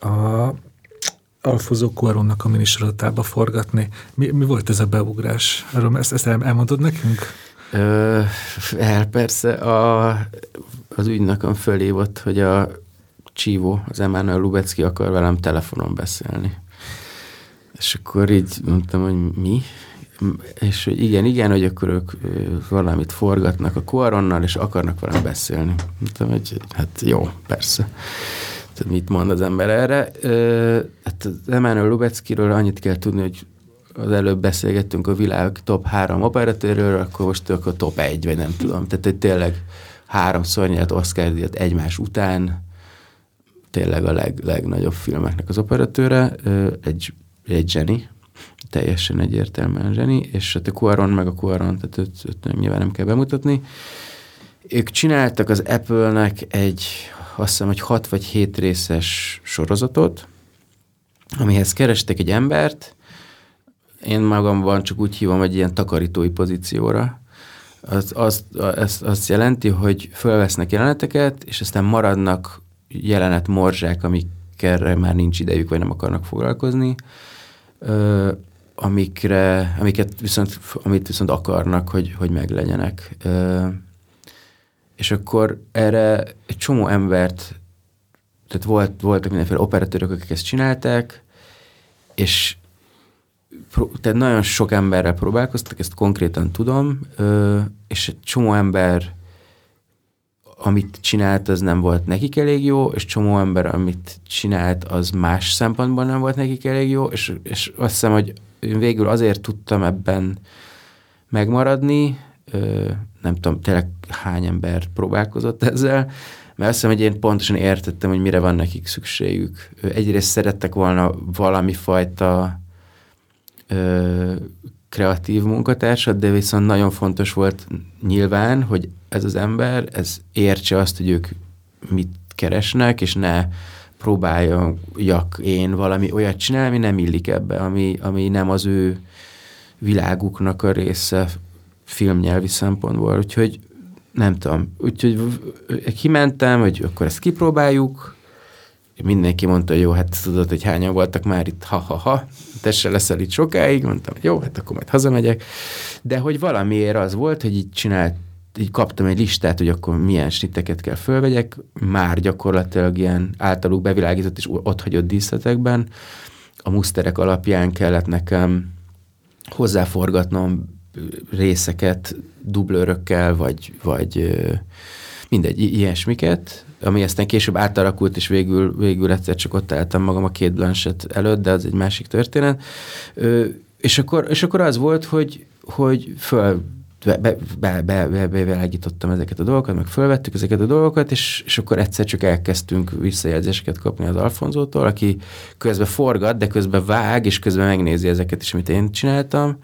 S3: a Alfozó Cuaronnak a minisorozatába forgatni. Mi, mi volt ez a beugrás? Erről ezt, ezt elmondod nekünk?
S2: Ö, el persze. A, az ügynökön fölhívott, hogy a Csívó, az Emmanuel Lubecki akar velem telefonon beszélni. És akkor így mondtam, hogy mi? És hogy igen, igen, hogy akkor ők valamit forgatnak a Quaronnal, és akarnak velem beszélni. Mondtam, hogy hát jó, persze. Tehát mit mond az ember erre? Hát Emmanuel Lubeckiről annyit kell tudni, hogy az előbb beszélgettünk a világ top három operatőről, akkor most ők a top egy, vagy nem tudom. Tehát, hogy tényleg háromszor nyert Oscar díjat egymás után, tényleg a leg, legnagyobb filmeknek az operatőre, egy, egy zseni, teljesen egyértelműen zseni, és hát a Quaron meg a Quaron, tehát őt, őt nyilván nem kell bemutatni. Ők csináltak az Apple-nek egy, azt hiszem, hogy hat vagy hét részes sorozatot, amihez kerestek egy embert, én magamban csak úgy hívom egy ilyen takarítói pozícióra. Az, az, az, az jelenti, hogy fölvesznek jeleneteket, és aztán maradnak jelenet morzsák, amikkel már nincs idejük, vagy nem akarnak foglalkozni amikre, amiket viszont, amit viszont akarnak, hogy, hogy meglegyenek. És akkor erre egy csomó embert, tehát volt, voltak mindenféle operatőrök, akik ezt csinálták, és tehát nagyon sok emberrel próbálkoztak, ezt konkrétan tudom, és egy csomó ember, amit csinált, az nem volt nekik elég jó, és csomó ember, amit csinált, az más szempontból nem volt nekik elég jó, és, és azt hiszem, hogy én végül azért tudtam ebben megmaradni, nem tudom, tényleg hány ember próbálkozott ezzel, mert azt hiszem, hogy én pontosan értettem, hogy mire van nekik szükségük. Egyrészt szerettek volna valami fajta ö, kreatív munkatársat, de viszont nagyon fontos volt nyilván, hogy ez az ember, ez értse azt, hogy ők mit keresnek, és ne próbáljak én valami olyat csinálni, ami nem illik ebbe, ami, ami nem az ő világuknak a része filmnyelvi szempontból. Úgyhogy nem tudom. Úgyhogy kimentem, hogy akkor ezt kipróbáljuk, mindenki mondta, hogy jó, hát tudod, hogy hányan voltak már itt, ha-ha-ha, te se leszel itt sokáig, mondtam, jó, hát akkor majd hazamegyek. De hogy valamiért az volt, hogy így csinált így kaptam egy listát, hogy akkor milyen snitteket kell fölvegyek, már gyakorlatilag ilyen általuk bevilágított és hagyott díszletekben. A muszterek alapján kellett nekem hozzáforgatnom részeket dublőrökkel, vagy, vagy mindegy, ilyesmiket, ami aztán később átalakult, és végül, végül egyszer csak ott álltam magam a két Blanchett előtt, de az egy másik történet. És akkor, és akkor az volt, hogy, hogy föl be, be, be, be, bevilágítottam ezeket a dolgokat, meg fölvettük ezeket a dolgokat, és, és akkor egyszer csak elkezdtünk visszajelzéseket kapni az Alfonzótól, aki közben forgat, de közben vág, és közben megnézi ezeket is, amit én csináltam.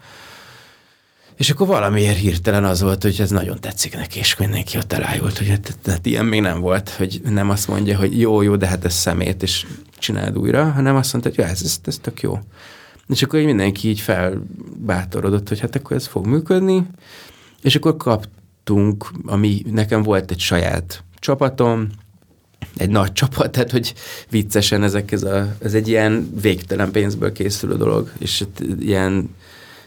S2: És akkor valamiért hirtelen az volt, hogy ez nagyon tetszik neki, és mindenki ott elájult, hogy hát, hát ilyen még nem volt, hogy nem azt mondja, hogy jó, jó, de hát ez szemét, és csináld újra, hanem azt mondta, hogy ja, ez, ez, ez tök jó. És akkor így mindenki így felbátorodott, hogy hát akkor ez fog működni, és akkor kaptunk, ami nekem volt egy saját csapatom, egy nagy csapat, tehát hogy viccesen ezek, ez, a, ez egy ilyen végtelen pénzből készülő dolog, és ilyen,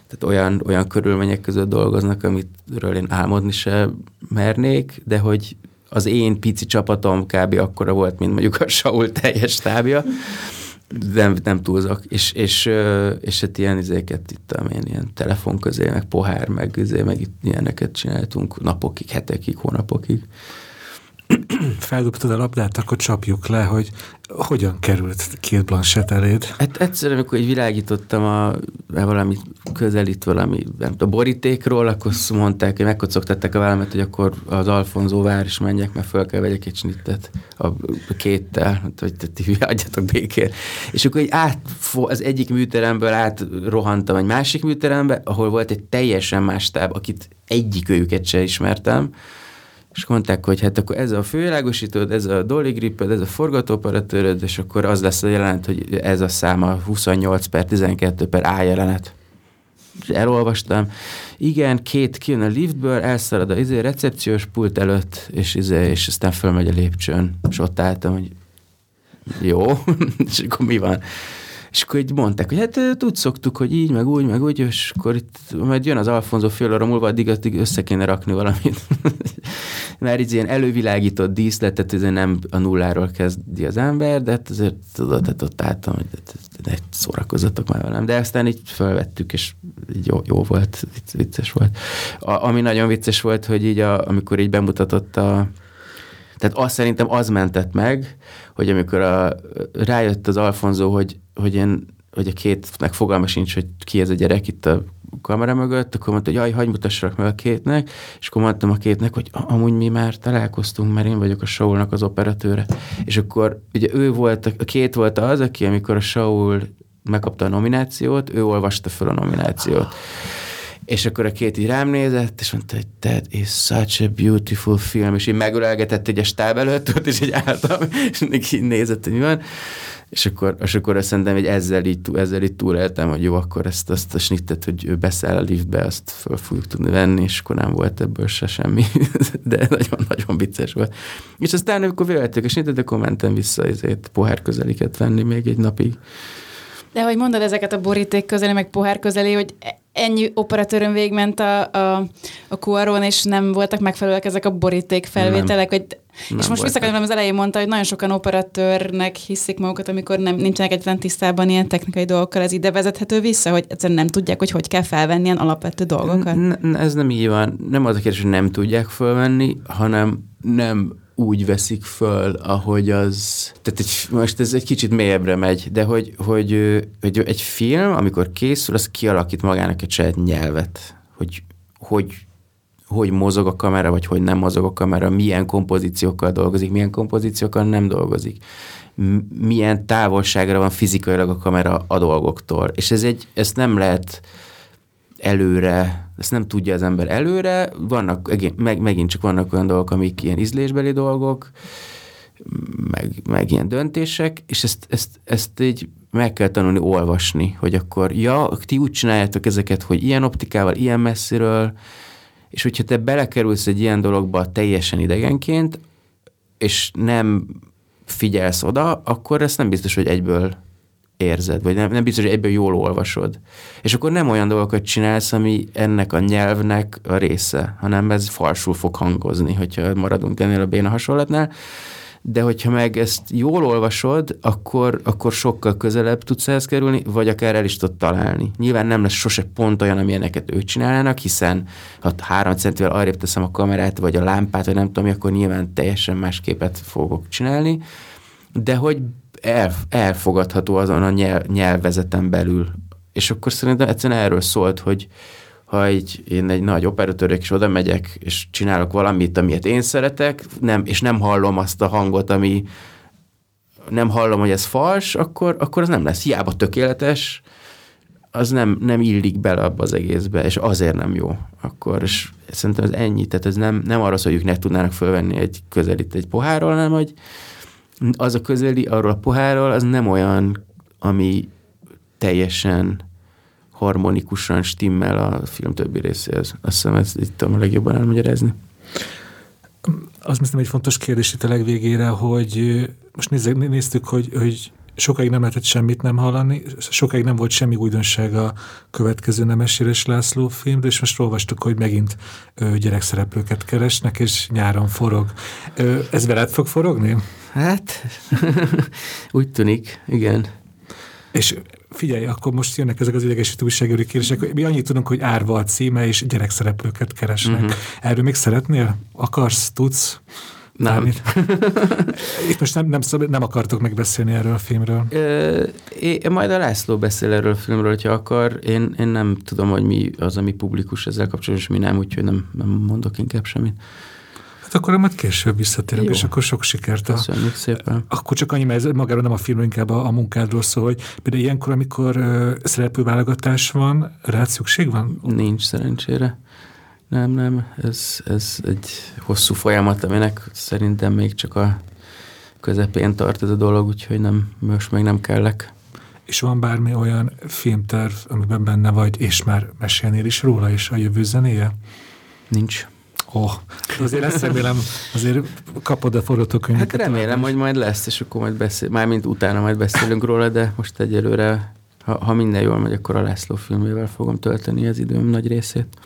S2: tehát olyan, olyan körülmények között dolgoznak, amitről én álmodni se mernék, de hogy az én pici csapatom kb. akkora volt, mint mondjuk a Saul teljes tábja, nem, nem túlzok. És, és, és hát ilyen izéket itt, én ilyen telefon közé, meg pohár, meg, izé, meg itt ilyeneket csináltunk napokig, hetekig, hónapokig
S3: feldobtad a labdát, akkor csapjuk le, hogy hogyan került két Blanchett eléd?
S2: Hát egyszerűen, amikor így világítottam a, valami közelít valami nem, a borítékról, akkor mondták, hogy megkocogtatták a vállamat, hogy akkor az Alfonzó vár is menjek, mert föl kell vegyek egy snittet a kéttel, hogy ti adjatok békén. És akkor így át, az egyik műteremből átrohantam egy másik műterembe, ahol volt egy teljesen más táb, akit egyik őket se ismertem, és mondták, hogy hát akkor ez a fővilágosítód, ez a dolly griped, ez a forgatóparatőröd, és akkor az lesz a jelenet, hogy ez a száma 28 per 12 per A jelenet. És elolvastam. Igen, két kijön a liftből, elszalad a izé, recepciós pult előtt, és, izé, és aztán fölmegy a lépcsőn. És ott álltam, hogy jó, és akkor mi van? És akkor így mondták, hogy hát úgy szoktuk, hogy így, meg úgy, meg úgy, és akkor itt majd jön az Alfonso fél óra múlva, addig, addig össze kéne rakni valamit. Mert így ilyen elővilágított díszletet, ez nem a nulláról kezdi az ember, de hát azért tudod, hát ott álltam, hogy ne szórakozzatok már velem. De aztán így felvettük, és jó, jó volt, vicces volt. A, ami nagyon vicces volt, hogy így a, amikor így bemutatott a tehát azt szerintem az mentett meg, hogy amikor a, rájött az Alfonso, hogy, hogy, én, hogy a kétnek fogalma sincs, hogy ki ez a gyerek itt a kamera mögött, akkor mondta, hogy jaj, hagyd mutassak meg a kétnek, és akkor mondtam a kétnek, hogy amúgy mi már találkoztunk, mert én vagyok a Saulnak az operatőre. És akkor ugye ő volt, a két volt az, aki amikor a Saul megkapta a nominációt, ő olvasta fel a nominációt. És akkor a két így rám nézett, és mondta, hogy that is such a beautiful film, és így megölelgetett egy a stáb előtt, ott, és így álltam, és így nézett, hogy mi van. És akkor, és akkor azt szerintem, hogy ezzel így, ezzel így túléltem, hogy jó, akkor ezt, azt a snittet, hogy ő beszáll a liftbe, azt föl fogjuk tudni venni, és akkor nem volt ebből se semmi, de nagyon-nagyon vicces volt. És aztán, amikor véletlenül a snittet, akkor mentem vissza ezért pohár közeliket venni még egy napig.
S1: De hogy mondod ezeket a boríték közeli, meg pohár közeli, hogy ennyi operatőrön végment a, a, a Cuaron, és nem voltak megfelelőek ezek a boríték felvételek, nem. hogy nem és most visszakanyarodom, az elején mondta, hogy nagyon sokan operatőrnek hiszik magukat, amikor nem, nincsenek egyetlen tisztában ilyen technikai dolgokkal. Ez ide vezethető vissza, hogy egyszerűen nem tudják, hogy hogy kell felvenni ilyen alapvető dolgokat?
S2: N- ez nem így van. Nem az a kérdés, hogy nem tudják felvenni, hanem nem úgy veszik föl, ahogy az, tehát egy, most ez egy kicsit mélyebbre megy, de hogy, hogy, hogy egy film, amikor készül, az kialakít magának egy saját nyelvet, hogy, hogy hogy mozog a kamera, vagy hogy nem mozog a kamera, milyen kompozíciókkal dolgozik, milyen kompozíciókkal nem dolgozik, milyen távolságra van fizikailag a kamera a dolgoktól. És ez egy, ezt nem lehet előre, ezt nem tudja az ember előre, vannak, meg, megint csak vannak olyan dolgok, amik ilyen ízlésbeli dolgok, meg, meg ilyen döntések, és ezt, ezt, ezt így meg kell tanulni olvasni, hogy akkor, ja, ti úgy csináljátok ezeket, hogy ilyen optikával, ilyen messziről, és hogyha te belekerülsz egy ilyen dologba teljesen idegenként, és nem figyelsz oda, akkor ezt nem biztos, hogy egyből érzed, vagy nem, nem biztos, hogy egyből jól olvasod. És akkor nem olyan dolgokat csinálsz, ami ennek a nyelvnek a része, hanem ez falsul fog hangozni, hogyha maradunk ennél a béna hasonlatnál de hogyha meg ezt jól olvasod, akkor, akkor sokkal közelebb tudsz ehhez kerülni, vagy akár el is tudod találni. Nyilván nem lesz sose pont olyan, amilyeneket ők csinálnának, hiszen ha három centivel arrébb teszem a kamerát, vagy a lámpát, vagy nem tudom, akkor nyilván teljesen más képet fogok csinálni, de hogy el, elfogadható azon a nyelv, nyelvezeten belül. És akkor szerintem egyszerűen erről szólt, hogy, ha egy, én egy nagy operatőrök is oda megyek, és csinálok valamit, amilyet én szeretek, nem, és nem hallom azt a hangot, ami nem hallom, hogy ez fals, akkor, akkor az nem lesz hiába tökéletes, az nem, nem illik bele abba az egészbe, és azért nem jó. Akkor, és szerintem ez ennyi, tehát ez nem, nem arra szól, hogy ők ne tudnának fölvenni egy közelít egy pohárról, hanem hogy az a közeli arról a pohárról, az nem olyan, ami teljesen harmonikusan stimmel a film többi részéhez. Azt hiszem, ezt itt tudom a legjobban elmagyarázni.
S3: Az hiszem egy fontos kérdés itt a legvégére, hogy most nézzük, néztük, hogy, hogy sokáig nem lehetett semmit nem hallani, sokáig nem volt semmi újdonság a következő Nemes László filmről, és most olvastuk, hogy megint ö, gyerekszereplőket keresnek, és nyáron forog. Ö, ez veled fog forogni?
S2: Hát, úgy tűnik, igen.
S3: És figyelj, akkor most jönnek ezek az idegesítő újságírói kérdések. Mi annyit tudunk, hogy árva a címe, és gyerekszereplőket keresnek. Uh-huh. Erről még szeretnél? Akarsz? Tudsz?
S2: Nem.
S3: Itt most nem, nem, nem akartok megbeszélni erről a filmről.
S2: Ö, én, majd a László beszél erről a filmről, hogyha akar. Én, én nem tudom, hogy mi az, ami publikus ezzel kapcsolatban, és mi nem, úgyhogy nem, nem mondok inkább semmit.
S3: Hát akkor majd később visszatérünk, Jó. és akkor sok sikert.
S2: A, Köszönjük szépen.
S3: Akkor csak annyi, mert magáról nem a film, inkább a, a munkádról szól, hogy például ilyenkor, amikor uh, szereplőválogatás van, rád szükség van?
S2: Nincs szerencsére. Nem, nem, ez, ez egy hosszú folyamat, aminek szerintem még csak a közepén tart ez a dolog, úgyhogy nem, most még nem kellek.
S3: És van bármi olyan filmterv, amiben benne vagy, és már mesélnél is róla, és a jövő zenéje?
S2: Nincs.
S3: Ó, oh, azért ezt remélem, azért kapod a forgatókönyveket.
S2: Hát remélem, hogy majd lesz, és akkor majd beszél, mármint utána majd beszélünk róla, de most egyelőre, ha, ha minden jól megy, akkor a László filmével fogom tölteni az időm nagy részét.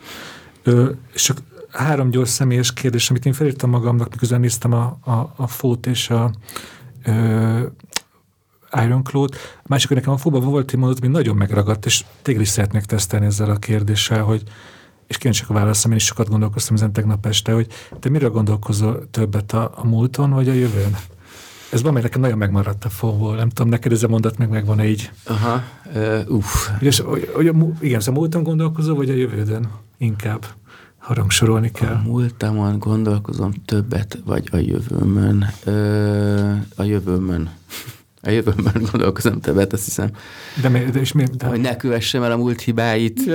S3: Ö, és csak három gyors személyes kérdés, amit én felírtam magamnak, miközben néztem a, a, a fót és a ö, Iron Claw-t. A másik, hogy nekem a fóban volt egy mondat, ami nagyon megragadt, és téged is szeretnék tesztelni ezzel a kérdéssel, hogy és kíváncsiak a válaszom, én is sokat gondolkoztam ezen tegnap este, hogy te miről gondolkozol többet, a, a múlton vagy a jövőn? Ez van, nekem nagyon megmaradt a fóból. Nem tudom, neked ez a mondat meg megvan-e így?
S2: Aha, uh, uff.
S3: Ugye, igen, a múlton gondolkozol, vagy a jövődön inkább? Ha rangsorolni kell. A
S2: múltamon gondolkozom többet, vagy a jövőmön? Ö, a jövőmön. A jövőben gondolkozom többet, azt hiszem.
S3: De, mi, de és mi, de...
S2: Hogy ne kövessem el a múlt hibáit.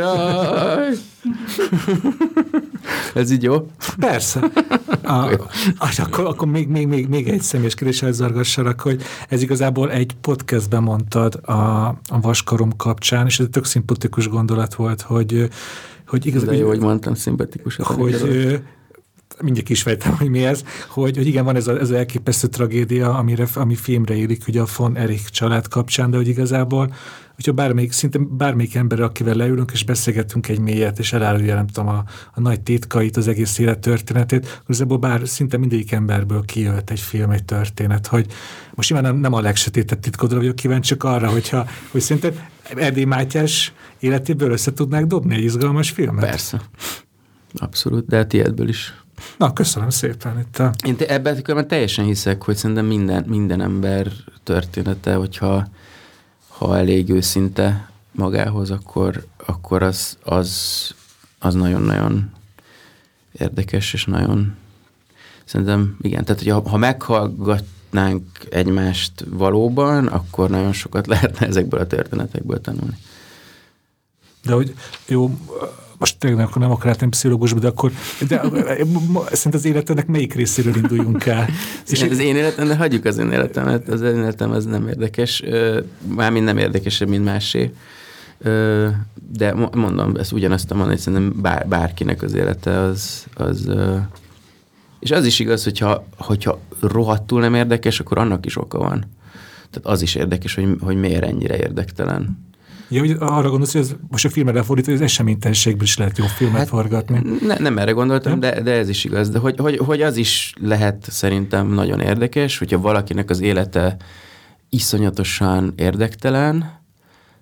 S2: Ez így jó?
S3: Persze. A, és akkor, akkor még, még, még, még egy személyes kérdéssel zargassanak, hogy ez igazából egy podcastben mondtad a, a vaskarom kapcsán, és ez egy tök szimpatikus gondolat volt, hogy hogy
S2: igaz, De jó, hogy mondtam szimpatikus.
S3: Hogy, mindjárt kisfejtem, hogy mi ez, hogy, hogy igen, van ez, a, ez az elképesztő tragédia, amire, ami filmre érik, ugye a von Erik család kapcsán, de hogy igazából, hogyha bármelyik, szinte bármelyik ember, akivel leülünk és beszélgetünk egy mélyet, és elárulja, nem tudom, a, a nagy titkait, az egész élet történetét, igazából bár szinte mindegyik emberből kijöhet egy film, egy történet, hogy most nyilván nem, a legsötétebb titkodra vagyok kíváncsi, csak arra, hogyha, hogy szerinted Erdély Mátyás életéből össze tudnák dobni egy izgalmas filmet?
S2: Persze. Abszolút, de a tiédből is.
S3: Na, köszönöm szépen. Itt a...
S2: Én ebben teljesen hiszek, hogy szerintem minden, minden ember története, hogyha ha elég őszinte magához, akkor, akkor az, az, az nagyon-nagyon érdekes, és nagyon szerintem, igen, tehát hogyha, ha meghallgatnánk egymást valóban, akkor nagyon sokat lehetne ezekből a történetekből tanulni.
S3: De hogy jó, most tényleg akkor nem akar átni pszichológusba, de akkor de, szerint az életednek melyik részéről induljunk el?
S2: És az én életem, de hagyjuk az én életemet, az én életem az nem érdekes, mármint nem érdekesebb, mint másé. De mondom, ezt ugyanazt mondani, hogy szerintem bár, bárkinek az élete az, az és az is igaz, hogyha, hogyha rohadtul nem érdekes, akkor annak is oka van. Tehát az is érdekes, hogy, hogy miért ennyire érdektelen.
S3: Ja, hogy arra gondolsz, hogy ez most a filmre lefordítva, hogy az eseménytelenségből is lehet jó filmet hát, forgatni.
S2: Ne, nem erre gondoltam, de, de ez is igaz. De hogy, hogy, hogy az is lehet szerintem nagyon érdekes, hogyha valakinek az élete iszonyatosan érdektelen,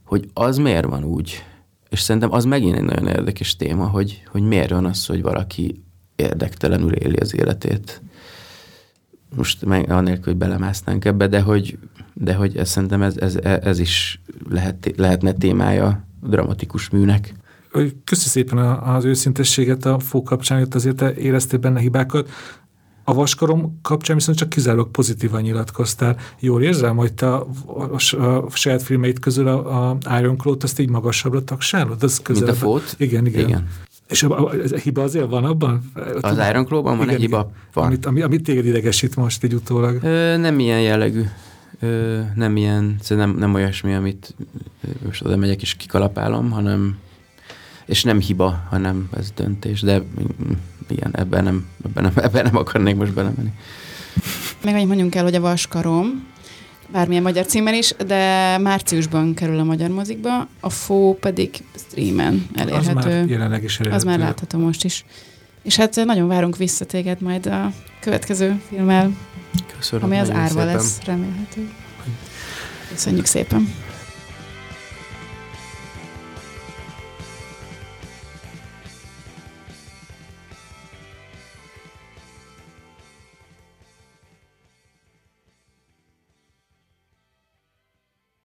S2: hogy az miért van úgy. És szerintem az megint egy nagyon érdekes téma, hogy, hogy miért van az, hogy valaki érdektelenül éli az életét most meg, anélkül, hogy belemásznánk ebbe, de hogy, de hogy ez, szerintem ez, ez, ez is lehet, lehetne témája a dramatikus műnek.
S3: Köszi szépen az őszintességet a fó kapcsán, hogy azért éreztél benne hibákat. A vaskarom kapcsán viszont csak kizárólag pozitívan nyilatkoztál. Jól érzem, hogy te a, a, a saját filmeid közül a, a Iron Claw-t azt így magasabbra tagsálod?
S2: Az Mint a fót?
S3: Igen, igen. igen. És a, a, a hiba azért van abban?
S2: Az Iron Claw-ban van egy hiba? Van.
S3: Amit, ami, amit téged idegesít most egy utólag?
S2: Ö, nem ilyen jellegű. Ö, nem ilyen, nem, nem olyasmi, amit most oda megyek és kikalapálom, hanem és nem hiba, hanem ez döntés, de igen, ebben nem, ebben nem, ebben nem akarnék most belemenni.
S1: Meg annyit mondjunk el, hogy a Vaskarom, bármilyen magyar címmel is, de márciusban kerül a magyar mozikba, a Fó pedig streamen elérhető. Az
S3: már jelenleg is elérhető.
S1: Az már látható most is. És hát nagyon várunk vissza téged majd a következő filmmel,
S2: Köszönöm,
S1: ami az árva szépen. lesz, remélhető. Köszönjük szépen.